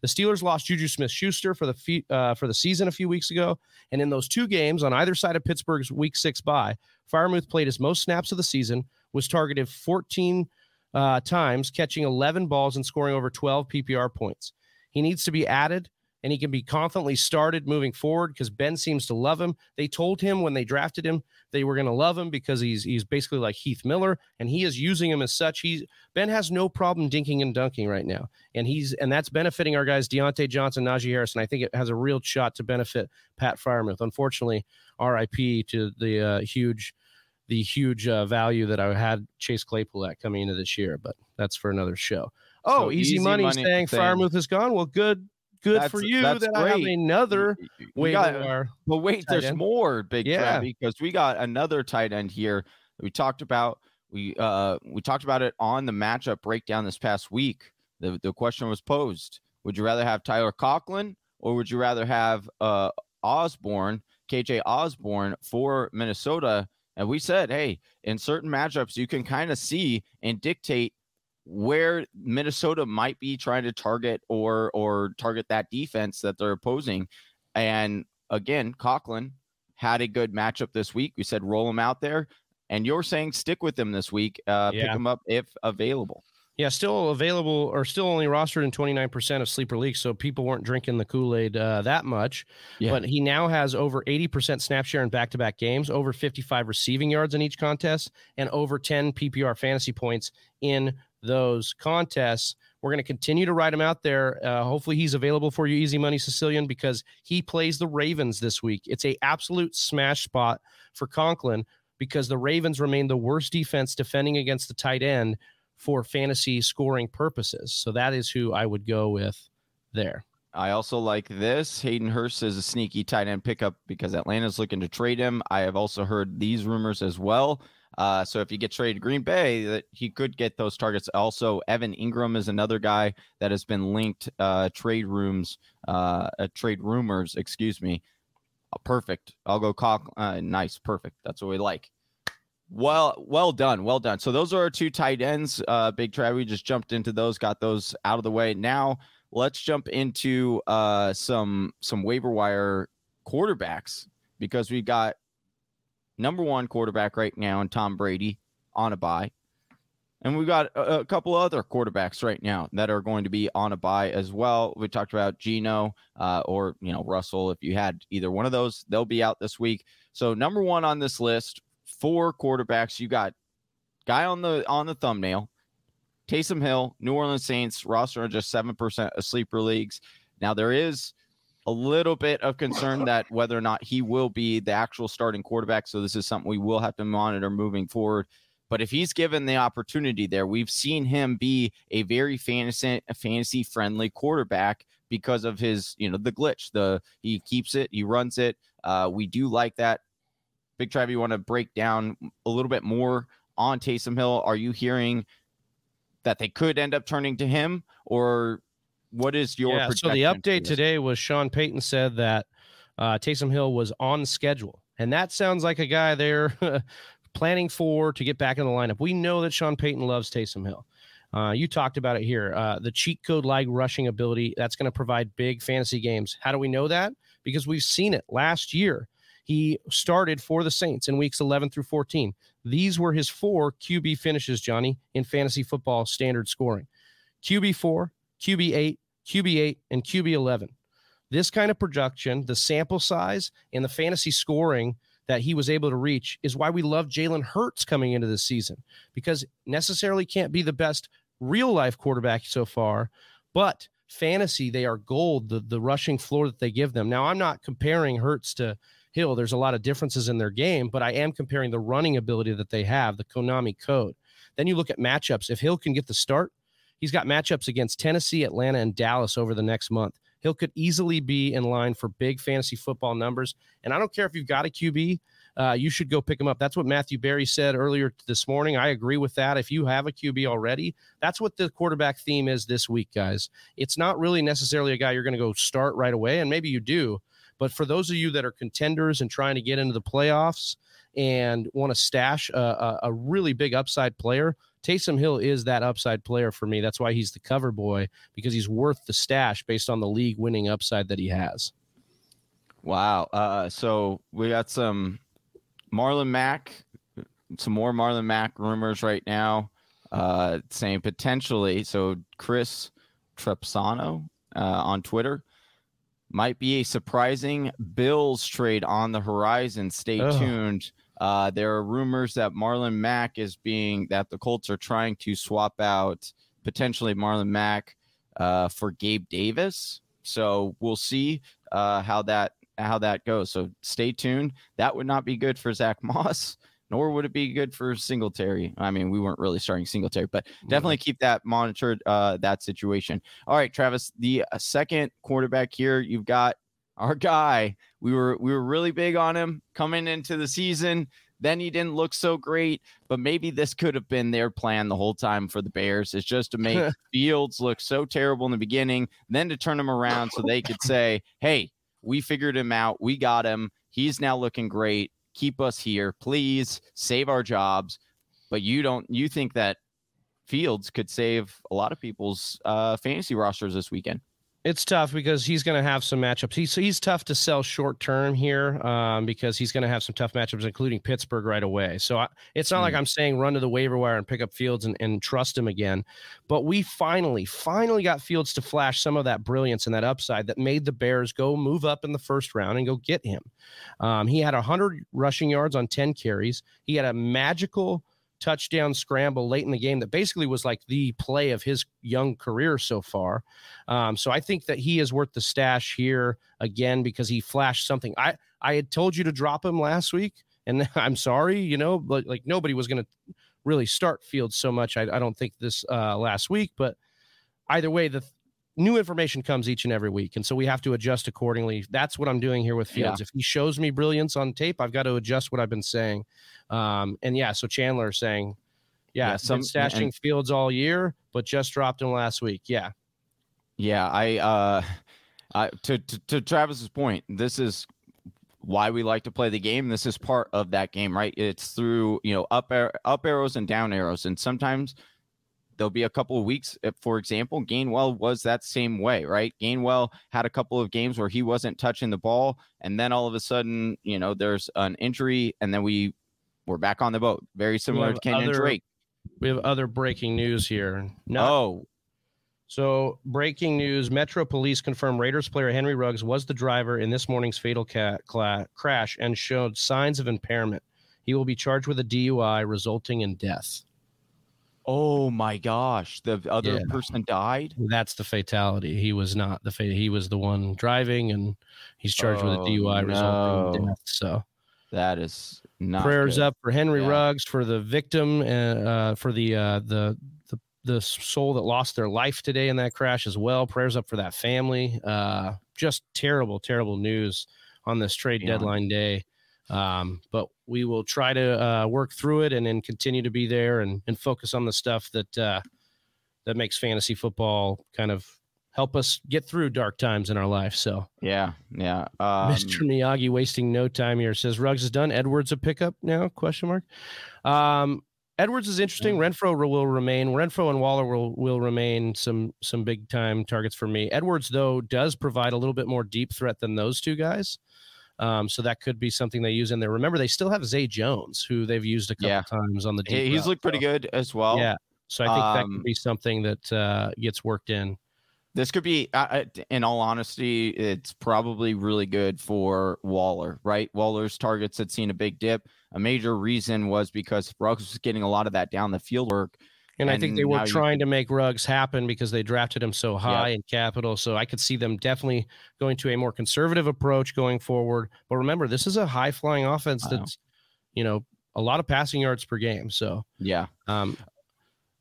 The Steelers lost Juju Smith Schuster for the fe- uh, for the season a few weeks ago. And in those two games on either side of Pittsburgh's week six bye, Freiermuth played his most snaps of the season, was targeted 14 uh, times, catching 11 balls and scoring over 12 PPR points. He needs to be added and he can be confidently started moving forward because Ben seems to love him. They told him when they drafted him they were going to love him because he's he's basically like Heath Miller and he is using him as such. He's Ben has no problem dinking and dunking right now, and he's and that's benefiting our guys Diontae Johnson, Najee Harris, and I think it has a real shot to benefit Pat Freiermuth. Unfortunately, R.I.P. to the uh, huge the huge uh, value that I had Chase Claypool at coming into this year, but that's for another show. Oh, So easy, Easy money, Money saying saying- Freiermuth is gone. Well, good, good for you that's that I have another We waiver got- But wait, there's end. more, Big Yeah. because we got another tight end here. We talked about we uh we talked about it on the matchup breakdown this past week. The the question was posed: Would you rather have Tyler Conklin or would you rather have uh Osborn? KJ Osborn for Minnesota. And we said, hey, in certain matchups, you can kind of see and dictate where Minnesota might be trying to target or or target that defense that they're opposing. And again, Conklin had a good matchup this week. We said roll him out there, and you're saying stick with him this week. Uh, yeah. Pick him up if available. Yeah, still available or still only rostered in 29% of sleeper leagues. So people weren't drinking the Kool Aid uh, that much. Yeah. But he now has over 80% snap share in back to back games, over 55 receiving yards in each contest, and over 10 PPR fantasy points in those contests. We're going to continue to write him out there. Uh, hopefully, he's available for you, Easy Money Sicilian, because he plays the Ravens this week. It's a absolute smash spot for Conklin because the Ravens remain the worst defense defending against the tight end for fantasy scoring purposes. So that is who I would go with there. I also like this. Hayden Hurst is a sneaky tight end pickup because Atlanta's looking to trade him. I have also heard these rumors as well. Uh, so if you get traded Green Bay, that he could get those targets. Also, Evan Engram is another guy that has been linked uh, trade rooms, uh, uh trade rumors. Excuse me. perfect. I'll go cock. Uh, nice. Perfect. That's what we like. Well, well done, well done. So those are our two tight ends. Uh, Big Trav, we just jumped into those, got those out of the way. Now let's jump into uh, some some waiver wire quarterbacks because we got number one quarterback right now and Tom Brady on a bye, And we've got a, a, couple other quarterbacks right now that are going to be on a bye as well. We talked about Geno uh, or you know Russell. If you had either one of those, they'll be out this week. So number one on this list four quarterbacks. You got guy on the on the thumbnail, Taysom Hill, New Orleans Saints roster are just seven percent of sleeper leagues. Now there is a little bit of concern *laughs* that whether or not he will be the actual starting quarterback. So this is something we will have to monitor moving forward. But if he's given the opportunity there, we've seen him be a very fantasy fantasy friendly quarterback because of his, you know, the glitch. The he keeps it, he runs it. Uh, we do like that. Big Trav, you want to break down a little bit more on Taysom Hill? Are you hearing that they could end up turning to him, or what is your? Yeah, so the update today was Sean Payton said that uh, Taysom Hill was on schedule, and that sounds like a guy they're *laughs* planning for to get back in the lineup. We know that Sean Payton loves Taysom Hill. Uh, you talked about it here. Uh, the cheat code like rushing ability that's going to provide big fantasy games. How do we know that? Because we've seen it last year. He started for the Saints in weeks 11 through 14. These were his four QB finishes, Johnny, in fantasy football standard scoring QB4, QB8, QB8, and QB11. This kind of production, the sample size, and the fantasy scoring that he was able to reach is why we love Jalen Hurts coming into this season because necessarily can't be the best real life quarterback so far, but fantasy, they are gold, the, the rushing floor that they give them. Now, I'm not comparing Hurts to Hill, there's a lot of differences in their game, but I am comparing the running ability that they have, the Konami code. Then you look at matchups. If Hill can get the start, he's got matchups against Tennessee, Atlanta, and Dallas over the next month. Hill could easily be in line for big fantasy football numbers. And I don't care if you've got a QB, uh, you should go pick him up. That's what Matthew Berry said earlier this morning. I agree with that. If you have a QB already, that's what the quarterback theme is this week, guys. It's not really necessarily a guy you're going to go start right away, and maybe you do, but for those of you that are contenders and trying to get into the playoffs and want to stash a, a, a really big upside player, Taysom Hill is that upside player for me. That's why he's the cover boy because he's worth the stash based on the league winning upside that he has. Wow. Uh, so we got some Marlon Mack, some more Marlon Mack rumors right now, uh, saying potentially. So Chris Trapasso uh, on Twitter might be a surprising Bills trade on the horizon. Stay Ugh. tuned. Uh, there are rumors that Marlon Mack is being that the Colts are trying to swap out potentially Marlon Mack uh, for Gabe Davis. So we'll see uh, how that how that goes. So stay tuned. That would not be good for Zach *laughs* Moss nor would it be good for Singletary. I mean, we weren't really starting Singletary, but definitely keep that monitored, uh, that situation. All right, Travis, the uh, second quarterback here, you've got our guy. We were we were really big on him coming into the season. Then he didn't look so great, but maybe this could have been their plan the whole time for the Bears is just to make *laughs* Fields look so terrible in the beginning, then to turn him around so they could say, "Hey, we figured him out. We got him He's now looking great. Keep us here, please. Save our jobs. But you don't. You think that Fields could save a lot of people's uh, fantasy rosters this weekend? It's tough because he's going to have some matchups. He's he's tough to sell short term here um, because he's going to have some tough matchups, including Pittsburgh right away. So I, it's not mm. like I'm saying run to the waiver wire and pick up Fields and, and trust him again. But we finally, finally got Fields to flash some of that brilliance and that upside that made the Bears go move up in the first round and go get him. Um, he had 100 rushing yards on 10 carries. He had a magical touchdown scramble late in the game that basically was like the play of his young career so far. Um, so I think that he is worth the stash here again because he flashed something. I I had told you to drop him last week, and *laughs* I'm sorry, you know, but like nobody was going to really start Fields so much. I, I don't think this uh, last week, but either way, the new information comes each and every week. And so we have to adjust accordingly. That's what I'm doing here with Fields. Yeah. If he shows me brilliance on tape, I've got to adjust what I've been saying. Um, and yeah, so Chandler saying, yeah, yeah some stashing and, Fields all year, but just dropped him last week. Yeah. Yeah. I, uh, I, to, to, to Travis's point, this is why we like to play the game. This is part of that game, right? It's through, you know, up, up arrows and down arrows. And sometimes, there'll be a couple of weeks. For example, Gainwell was that same way, right? Gainwell had a couple of games where he wasn't touching the ball, and then all of a sudden, you know, there's an injury, and then we we're back on the boat. Very similar to Kenyon other, Drake. We have other breaking news here. No. Oh. So, breaking news Metro Police confirmed Raiders player Henry Ruggs was the driver in this morning's fatal ca- cla- crash and showed signs of impairment. He will be charged with a DUI resulting in death. Oh my gosh, the other yeah. person died. That's the fatality. He was not the fa- he was the one driving, and he's charged oh, with a DUI no. resulting in death. So that is not prayers good. up for Henry yeah. Ruggs for the victim, uh, uh, for the uh, the the the soul that lost their life today in that crash as well. Prayers up for that family. Uh, just terrible, terrible news on this trade yeah. deadline day. Um, but we will try to uh, work through it and then continue to be there and, and focus on the stuff that uh, that makes fantasy football kind of help us get through dark times in our life. So yeah, yeah. *laughs* Um, Mr. Miyagi wasting no time here says Ruggs is done. Edwards a pickup now? Question mark. Um, Edwards is interesting. Yeah. Renfrow will remain. Renfrow and Waller will will remain some some big time targets for me. Edwards though does provide a little bit more deep threat than those two guys. Um, so that could be something they use in there. Remember, they still have Zay Jones, who they've used a couple yeah. times on the deep. He's route, looked pretty so. good as well. Yeah. So I think um, that could um, be something that uh, gets worked in. This could be, uh, in all honesty, it's probably really good for Waller, right? Waller's targets had seen a big dip. A major reason was because Ruggs was getting a lot of that down the field work. And, and I think they were trying you... to make Ruggs happen because they drafted him so high yep. in capital. So I could see them definitely going to a more conservative approach going forward. But remember, this is a high flying offense that's, you know, a lot of passing yards per game. So yeah. Um,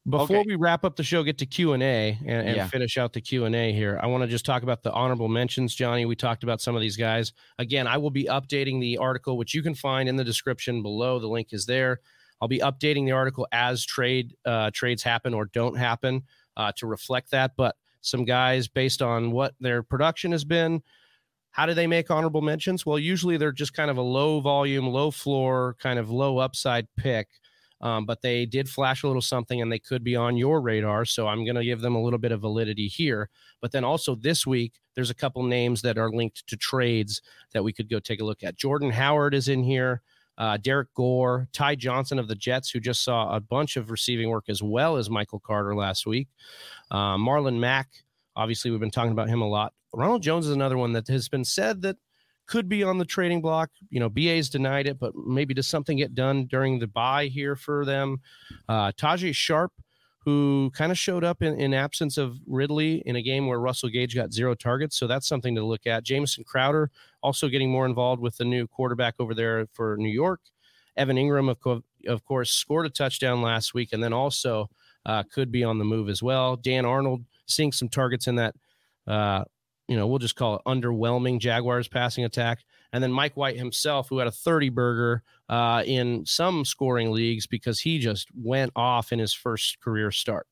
before okay. we wrap up the show, get to Q and A and yeah. finish out the Q and A here. I want to just talk about the honorable mentions, Johnny. We talked about some of these guys. Again, I will be updating the article, which you can find in the description below. The link is there. I'll be updating the article as trade uh, trades happen or don't happen uh, to reflect that. But some guys, based on what their production has been, how do they make honorable mentions? Well, usually they're just kind of a low volume, low floor, kind of low upside pick. Um, but they did flash a little something and they could be on your radar. So I'm going to give them a little bit of validity here. But then also this week, there's a couple names that are linked to trades that we could go take a look at. Jordan Howard is in here uh, Derrick Gore, Ty Johnson of the Jets, who just saw a bunch of receiving work as well as Michael Carter last week. Uh, Marlon Mack, obviously, we've been talking about him a lot. Ronald Jones is another one that has been said that could be on the trading block. You know, BA's denied it, but maybe does something get done during the bye here for them? Uh, Tajae Sharpe who kind of showed up in, in absence of Ridley in a game where Russell Gage got zero targets. So that's something to look at. Jamison Crowder also getting more involved with the new quarterback over there for New York. Evan Engram, of, co- of course, scored a touchdown last week and then also uh, could be on the move as well. Dan Arnold seeing some targets in that, uh, you know, we'll just call it underwhelming Jaguars passing attack. And then Mike White himself, who had a 30 burger uh, in some scoring leagues because he just went off in his first career start.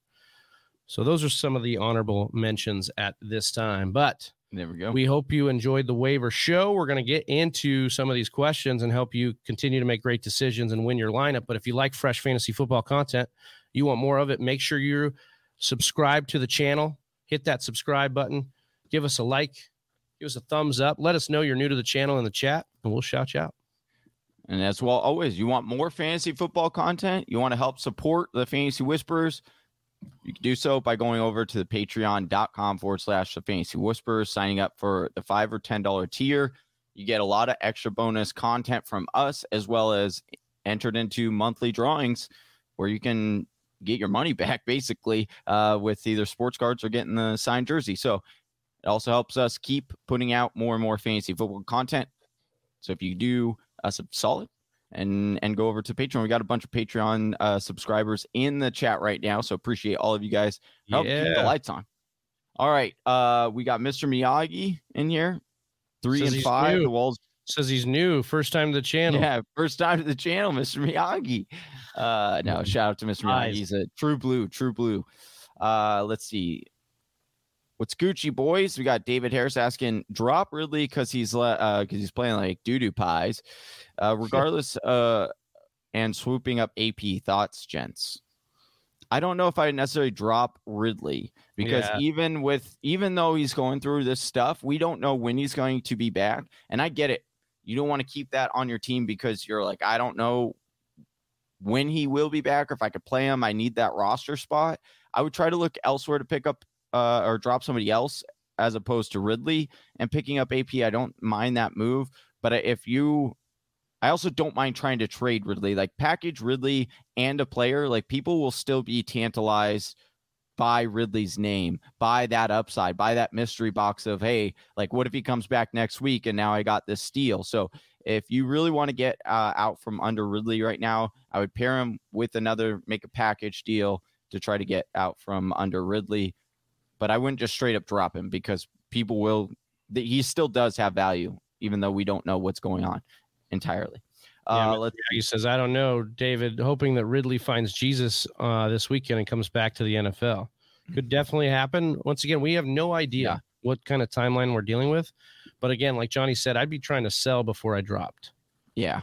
So those are some of the honorable mentions at this time. But There we go. We hope you enjoyed the waiver show. We're going to get into some of these questions and help you continue to make great decisions and win your lineup. But if you like fresh fantasy football content, you want more of it, make sure you subscribe to the channel. Hit that subscribe button. Give us a like. Give us a thumbs up. Let us know you're new to the channel in the chat, and we'll shout you out. And as well, always, you want more fantasy football content? You want to help support the Fantasy Whisperers? You can do so by going over to the patreon.com forward slash the fantasy whisperers, signing up for the five or ten dollar tier. You get a lot of extra bonus content from us, as well as entered into monthly drawings where you can get your money *laughs* back basically uh, with either sports cards or getting the signed jersey. So it also helps us keep putting out more and more fantasy football content. So if you do us a solid, and and go over to Patreon. We got a bunch of Patreon uh, subscribers in the chat right now, so appreciate all of you guys. Help yeah. keep the lights on. All right, uh, we got Mr. Miyagi in here, three Says and five. New. The walls says he's new, first time to the channel. Yeah, first time to the channel, Mr. Miyagi. Uh, no, *laughs* shout out to Mr. Miyagi. He's a true blue, true blue. Uh, let's see. What's Gucci boys? We got David Harris asking drop Ridley because he's uh because he's playing like doo doo pies. Uh, regardless, uh, and swooping up AP thoughts, gents. I don't know if I necessarily drop Ridley because yeah. even with even though he's going through this stuff, we don't know when he's going to be back. And I get it. You don't want to keep that on your team because you're like, I don't know when he will be back or if I could play him. I need that roster spot. I would try to look elsewhere to pick up uh, or drop somebody else as opposed to Ridley and picking up AP. I don't mind that move, but if you, I also don't mind trying to trade Ridley, like package Ridley and a player. Like people will still be tantalized by Ridley's name, by that upside, by that mystery box of hey, like what if he comes back next week and now I got this steal. So if you really want to get uh, out from under Ridley right now, I would pair him with another, make a package deal to try to get out from under Ridley but I wouldn't just straight up drop him because people will. He still does have value, even though we don't know what's going on entirely. Yeah, uh, he says, "I don't know, David. Hoping that Ridley finds Jesus uh, this weekend and comes back to the NFL could definitely happen. Once again, we have no idea yeah. what kind of timeline we're dealing with, but again, like Johnny said, I'd be trying to sell before I dropped. Yeah.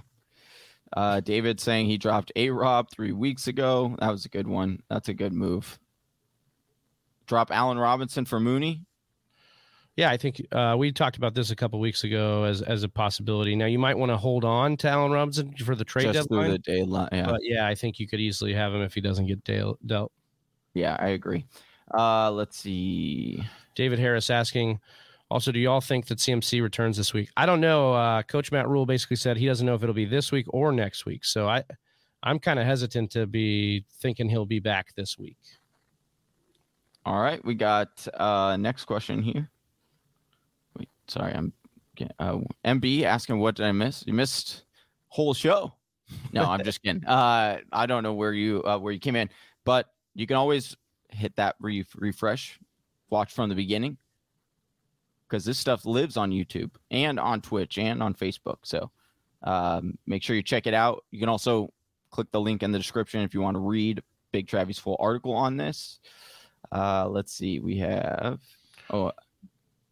Uh, David saying he dropped a Rob three weeks ago. That was a good one. That's a good move drop Allen Robinson for Mooney? Yeah, I think uh, we talked about this a couple weeks ago as as a possibility. Now you might want to hold on to Allen Robinson for the trade Just deadline. the deadline, yeah. But yeah, I think you could easily have him if he doesn't get dealt. Yeah, I agree. Uh, let's see. David Harris asking. Also, do y'all think that CMC returns this week? I don't know. Uh, Coach Matt Rhule basically said he doesn't know if it'll be this week or next week. So I, I'm kind of hesitant to be thinking he'll be back this week. All right, we got uh next question here. Wait, sorry, I'm uh, MB asking what did I miss? You missed whole show. No, I'm just kidding. *laughs* Uh, I don't know where you uh, where you came in, but you can always hit that re- refresh, watch from the beginning, because this stuff lives on YouTube and on Twitch and on Facebook. So um, make sure you check it out. You can also click the link in the description if you want to read Big Travis full article on this. Uh, let's see. We have oh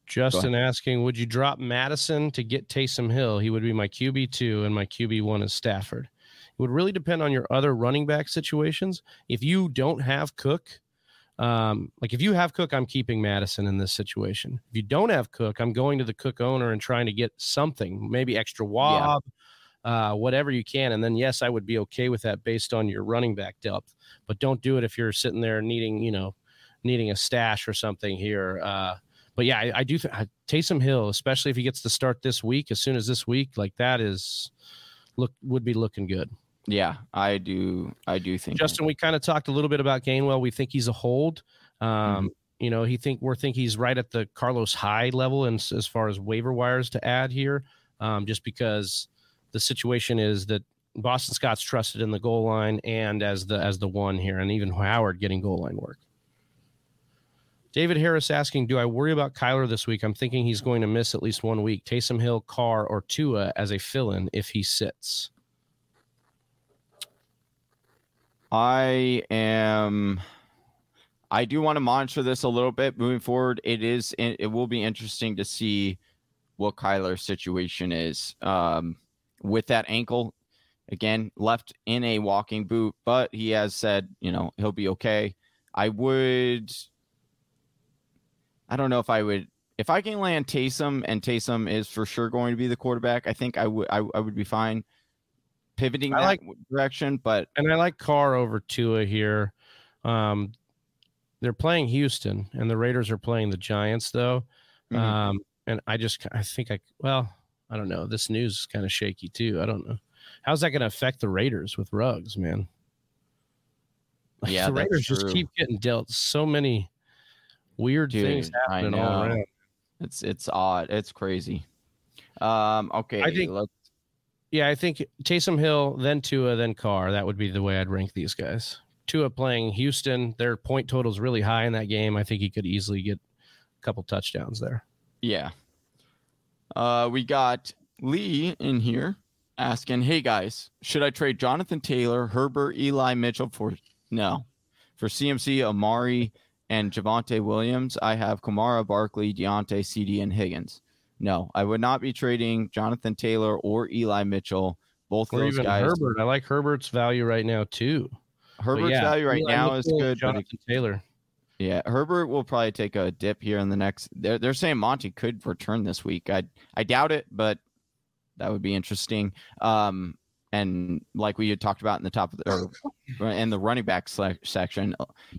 Justin asking, would you drop Madison to get Taysom Hill? He would be my QB two, and my QB one is Stafford. It would really depend on your other running back situations. If you don't have Cook, um, like if you have Cook, I'm keeping Madison in this situation. If you don't have Cook, I'm going to the Cook owner and trying to get something, maybe extra Wob, yeah. uh, whatever you can. And then yes, I would be okay with that based on your running back depth. But don't do it if you're sitting there needing, you know, needing a stash or something here. Uh, but yeah, I, I do think Taysom Hill, especially if he gets to start this week, as soon as this week, like that is look would be looking good. Yeah, I do. I do think Justin. We kind of talked a little bit about Gainwell. We think he's a hold. Um, mm-hmm. You know, he think we're think he's right at the Carlos Hyde level, and as far as waiver wires to add here, um, just because the situation is that Boston Scott's trusted in the goal line and as the as the one here, and even Howard getting goal line work. David Harris asking, Do I worry about Kyler this week? I'm thinking he's going to miss at least one week. Taysom Hill, Carr, or Tua as a fill in if he sits. I am. I do want to monitor this a little bit moving forward. It is it will be interesting to see what Kyler's situation is um, with that ankle. Again, left in a walking boot, but he has said, you know, he'll be okay. I would I don't know if I would if I can land Taysom and Taysom is for sure going to be the quarterback, I think I would I, I would be fine pivoting I that like- direction. But And I like Carr over Tua here. Um, they're playing Houston, and the Raiders are playing the Giants, though. Mhm. Um, and I just, I think I, well, I don't know. This news is kind of shaky too. I don't know. How's that going to affect the Raiders with Ruggs, man? Like, Yeah, the Raiders just keep getting dealt so many weird things Dude, I happening all around. it's it's odd. It's crazy. Um, okay, I think- let's Yeah, I think Taysom Hill, then Tua, then Carr. That would be the way I'd rank these guys. Tua playing Houston, their point total's really high in that game. I think he could easily get a couple touchdowns there. Yeah. Uh, we got Lee in here asking, "Hey guys, should I trade Jonathan Taylor, Herbert, Eli Mitchell for no for CMC, Amari, and Javonte Williams? I have Kamara, Barkley, Diontae, CD, and Higgins. No, I would not be trading Jonathan Taylor or Eli Mitchell. Both of Or those guys. Herbert. I like Herbert's value right now too. Herbert's yeah, value right Eli now is Mitchell, good, but it Jonathan Taylor. Yeah, Herbert will probably take a dip here in the next. They're they're saying Monty could return this week. I I doubt it, but that would be interesting. Um, and like we had talked about in the top of the or in the running back sele- section,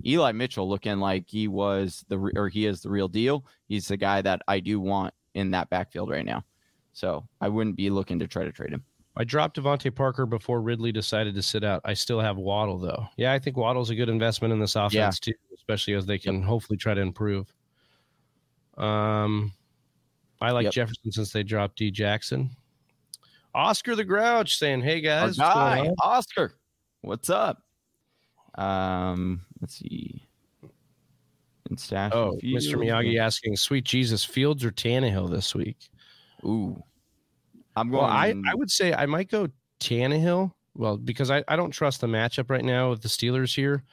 Eli Mitchell looking like he was the re- or he is the real deal. He's the guy that I do want in that backfield right now. So I wouldn't be looking to try to trade him. I dropped DeVante Parker before Ridley decided to sit out. I still have Waddle though. Yeah, I think Waddle's a good investment in this offense too, especially as they can hopefully try to improve. Um, I like Yep. Jefferson since they dropped D Jackson. Oscar the Grouch saying, "Hey guys, what's going guy, on?" Oscar, what's up? Um, let's see. In stash. Oh, Mr. Miyagi asking, "Sweet Jesus, Fields or Tannehill this week?" Ooh, I'm going. Well, I, I would say I might go Tannehill. Well, because I, I don't trust the matchup right now with the Steelers here.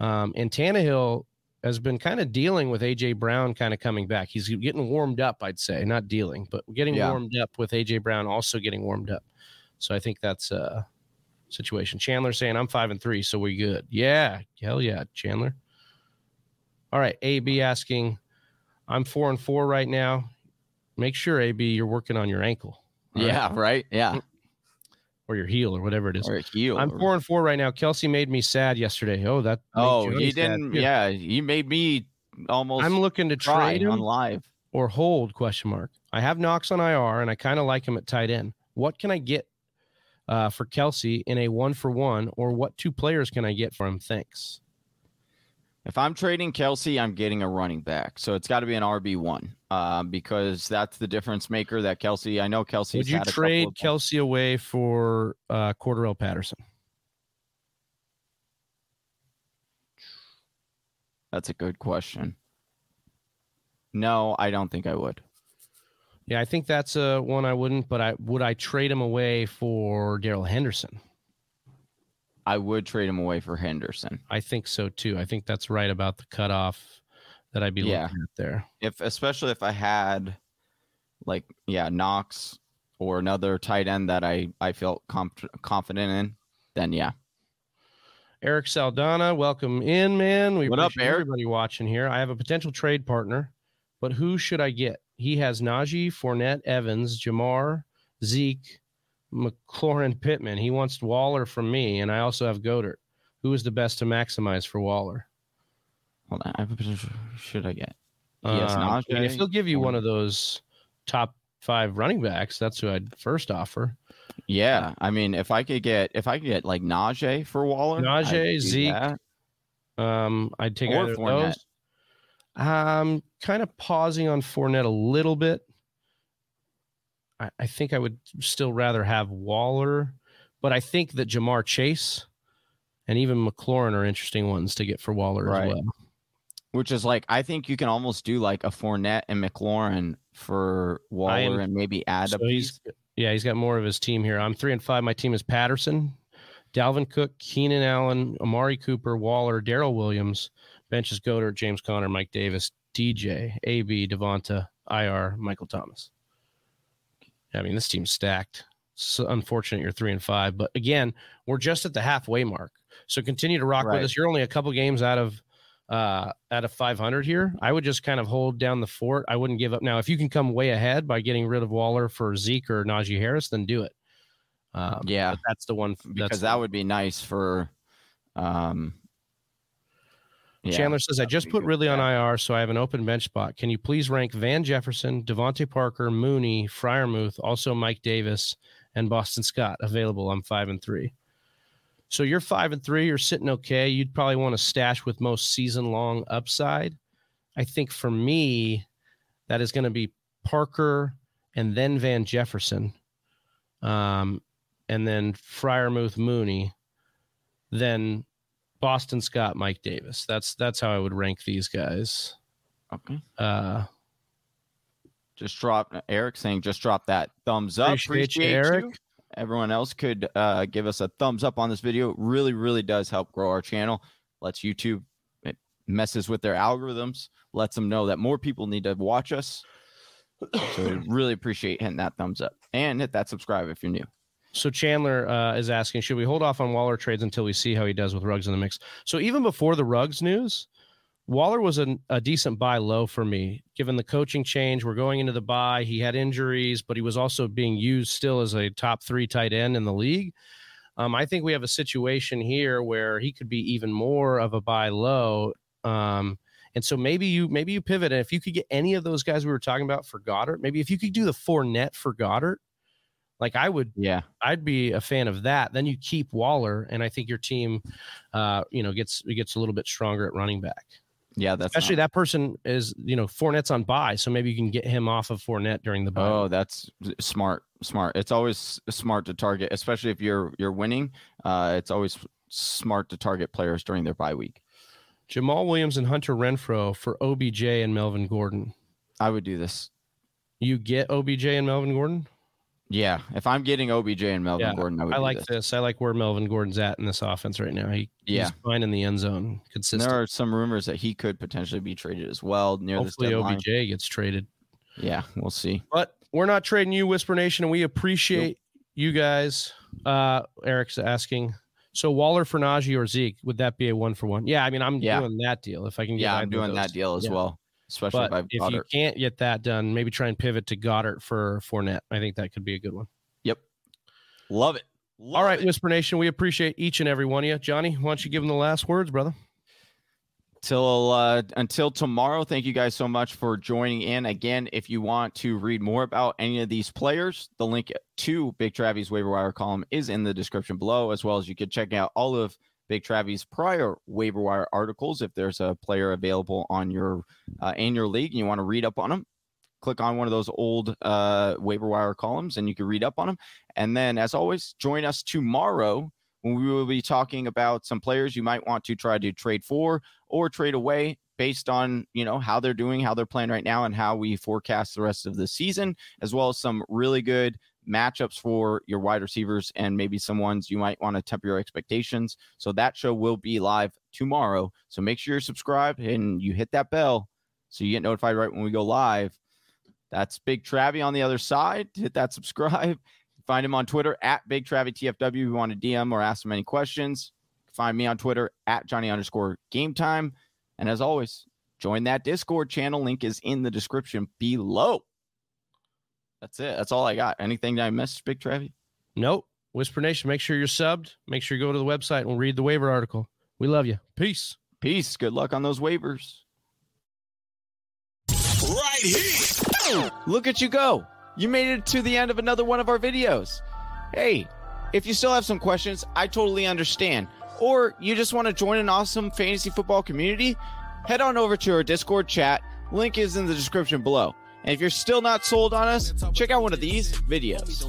Um, and Tannehill has been kind of dealing with AJ Brown kind of coming back. He's getting warmed up, I'd say, not dealing, but getting Yeah. warmed up with AJ Brown also getting warmed up. So I think that's a situation. Chandler saying I'm five and three, so we're good. Yeah, hell yeah, Chandler. All right, AB asking, I'm four and four right now. Make sure AB you're working on your ankle. Right? yeah, right. Yeah, mm. Or your heel or whatever it is. or heel. I'm four and four right now. Kelce made me sad yesterday. Oh, that. Oh, he didn't. Yeah, he made me almost. I'm looking to trade on live. or hold question mark. I have Knox on IR and I kind of like him at tight end. What can I get uh, for Kelce in a one for one, or what two players can I get for him? Thanks. If I'm trading Kelce, I'm getting a running back. So it's got to be an RB one, um, because that's the difference maker. That Kelce, I know Kelce. Would you trade Kelce away for uh, Patterson? That's a good question. No, I don't think I would. Yeah, I think that's a one I wouldn't. But I would I trade him away for Darrell Henderson? I would trade him away for Henderson. I think so too. I think that's right about the cutoff that I'd be Yeah. looking at there. If especially if I had like yeah, Knox or another tight end that I I felt comf- confident in, then yeah. Eric Saldana, welcome in, man. We What up, appreciate Eric? everybody watching here. I have a potential trade partner, but who should I get? He has Najee, Fournette, Evans, Ja'Marr, Zeke, McLaurin, Pittman. He wants Waller from me, and I also have Goedert. Who is the best to maximize for Waller? Hold on. I have a potential should I get? Yes, Um, I mean, if he'll give you one of those top five running backs, that's who I'd first offer. Yeah, I mean, if I could get if I could get like Najee for Waller, Najee, Zeke, that. Um, I'd take Or either of those. I'm kind of pausing on Fournette a little bit. I, I think I would still rather have Waller, but I think that Ja'Marr Chase and even McLaurin are interesting ones to get for Waller Right. as well. which is like I think you can almost do like a Fournette and McLaurin for Waller and maybe add a So he's yeah, he's got more of his team here. I'm three and five. My team is Patterson, Dalvin Cook, Keenan Allen, Amari Cooper, Waller, Darrel Williams, benches Goedert, James Conner, Mike Davis, DJ, AB, Devonta, IR, Michael Thomas. I mean, this team's stacked. It's unfortunate you're three and five, but again, we're just at the halfway mark. So continue to rock Right. with us. You're only a couple games out of uh out of 500 here. I would just kind of hold down the fort. I wouldn't give up. Now, if you can come way ahead by getting rid of Waller for Zeke or Najee Harris, then do it. Um, Yeah, that's the one. because that would be nice for. Um, yeah, Chandler says, I just put. Ridley on IR, so I have an open bench spot. Can you please rank Van Jefferson, DeVante Parker, Mooney, Freiermuth, also Mike Davis, and Boston Scott available? I'm five and three. So you're five and three. You're sitting okay. You'd probably want to stash with most season long upside. I think for me, that is going to be Parker and then Van Jefferson, um, and then Freiermuth, Mooney, then Boston Scott, Mike Davis. That's that's how I would rank these guys. Okay. Uh, Just drop Eric saying just drop that thumbs up. Appreciate you, Eric. you. Everyone else could uh, give us a thumbs up on this video. It really, really does help grow our channel. Lets YouTube it messes with their algorithms, lets them know that more people need to watch us. So we really appreciate hitting that thumbs up and hit that subscribe if you're new. So Chandler uh, is asking, should we hold off on Waller trades until we see how he does with Ruggs in the mix? So even before the Ruggs news, Waller was an, a decent buy low for me, given the coaching change. We're going into the bye. He had injuries, but he was also being used still as a top three tight end in the league. Um, I think we have a situation here where he could be even more of a buy low. Um, and so maybe you maybe you pivot. And if you could get any of those guys we were talking about for Goedert, maybe if you could do the Fournette for Goedert, like I would Yeah. I'd be a fan of that. Then you keep Waller, and I think your team, uh, you know, gets gets a little bit stronger at running back. Yeah. That's Especially not- that person is, you know, Fournette's on bye, so maybe you can get him off of Fournette during the bye. Oh, that's smart. Smart. It's always smart to target, especially if you're you're winning. Uh, it's always smart to target players during their bye week. Jamaal Williams and Hunter Renfrow for OBJ and Melvin Gordon. I would do this. You get OBJ and Melvin Gordon. Yeah, if I'm getting OBJ and Melvin Yeah, Gordon, I. I like this. this. I like where Melvin Gordon's at in this offense right now. He, Yeah. he's fine in the end zone, consistent. there are some rumors that he could potentially be traded as well near Hopefully, this deadline. Hopefully OBJ gets traded. Yeah, we'll see. But we're not trading you, Whisper Nation, and we appreciate you guys. Uh, Eric's asking. So Waller for Najee or Zeke, would that be a one for one? Yeah, I mean, I'm Yeah. doing that deal if I can get. Yeah, I'm doing that deal as Yeah. well, especially But if I've if got you can't get that done, maybe try and pivot to Goedert for Fournette. I think that could be a good one. Yep, love it. Love All right, it. Whisper Nation, we appreciate each and every one of you. Johnny, why don't you give them the last words, brother? till uh, until tomorrow. Thank you guys so much for joining in. Again, if you want to read more about any of these players, the link to Big Travis waiver wire column is in the description below, as well as you could check out all of Big Travis prior waiver wire articles. If there's a player available on your uh, in your league and you want to read up on them, click on one of those old uh, waiver wire columns and you can read up on them. And then, as always, join us tomorrow when we will be talking about some players you might want to try to trade for or trade away based on you know how they're doing how they're playing right now and how we forecast the rest of the season as well as some really good matchups for your wide receivers and maybe some ones you might want to temper your expectations so that show will be live tomorrow so make sure you're subscribed and you hit that bell so you get notified right when we go live that's big travie on the other side hit that subscribe find him on twitter at big travie tfw if you want to dm or ask him any questions Find me on Twitter at Johnny underscore game time. And as always, join that Discord channel. Link is in the description below. That's it. That's all I got. Anything that I missed, Big Trevi? Nope. Whisper Nation, make sure you're subbed. Make sure you go to the website and read the waiver article. We love you. Peace. Peace. Good luck on those waivers. Right here. Look at you go. You made it to the end of another one of our videos. Hey, if you still have some questions, I totally understand. Or you just want to join an awesome fantasy football community, head on over to our Discord chat. Link is in the description below. And if you're still not sold on us, check out one of these videos.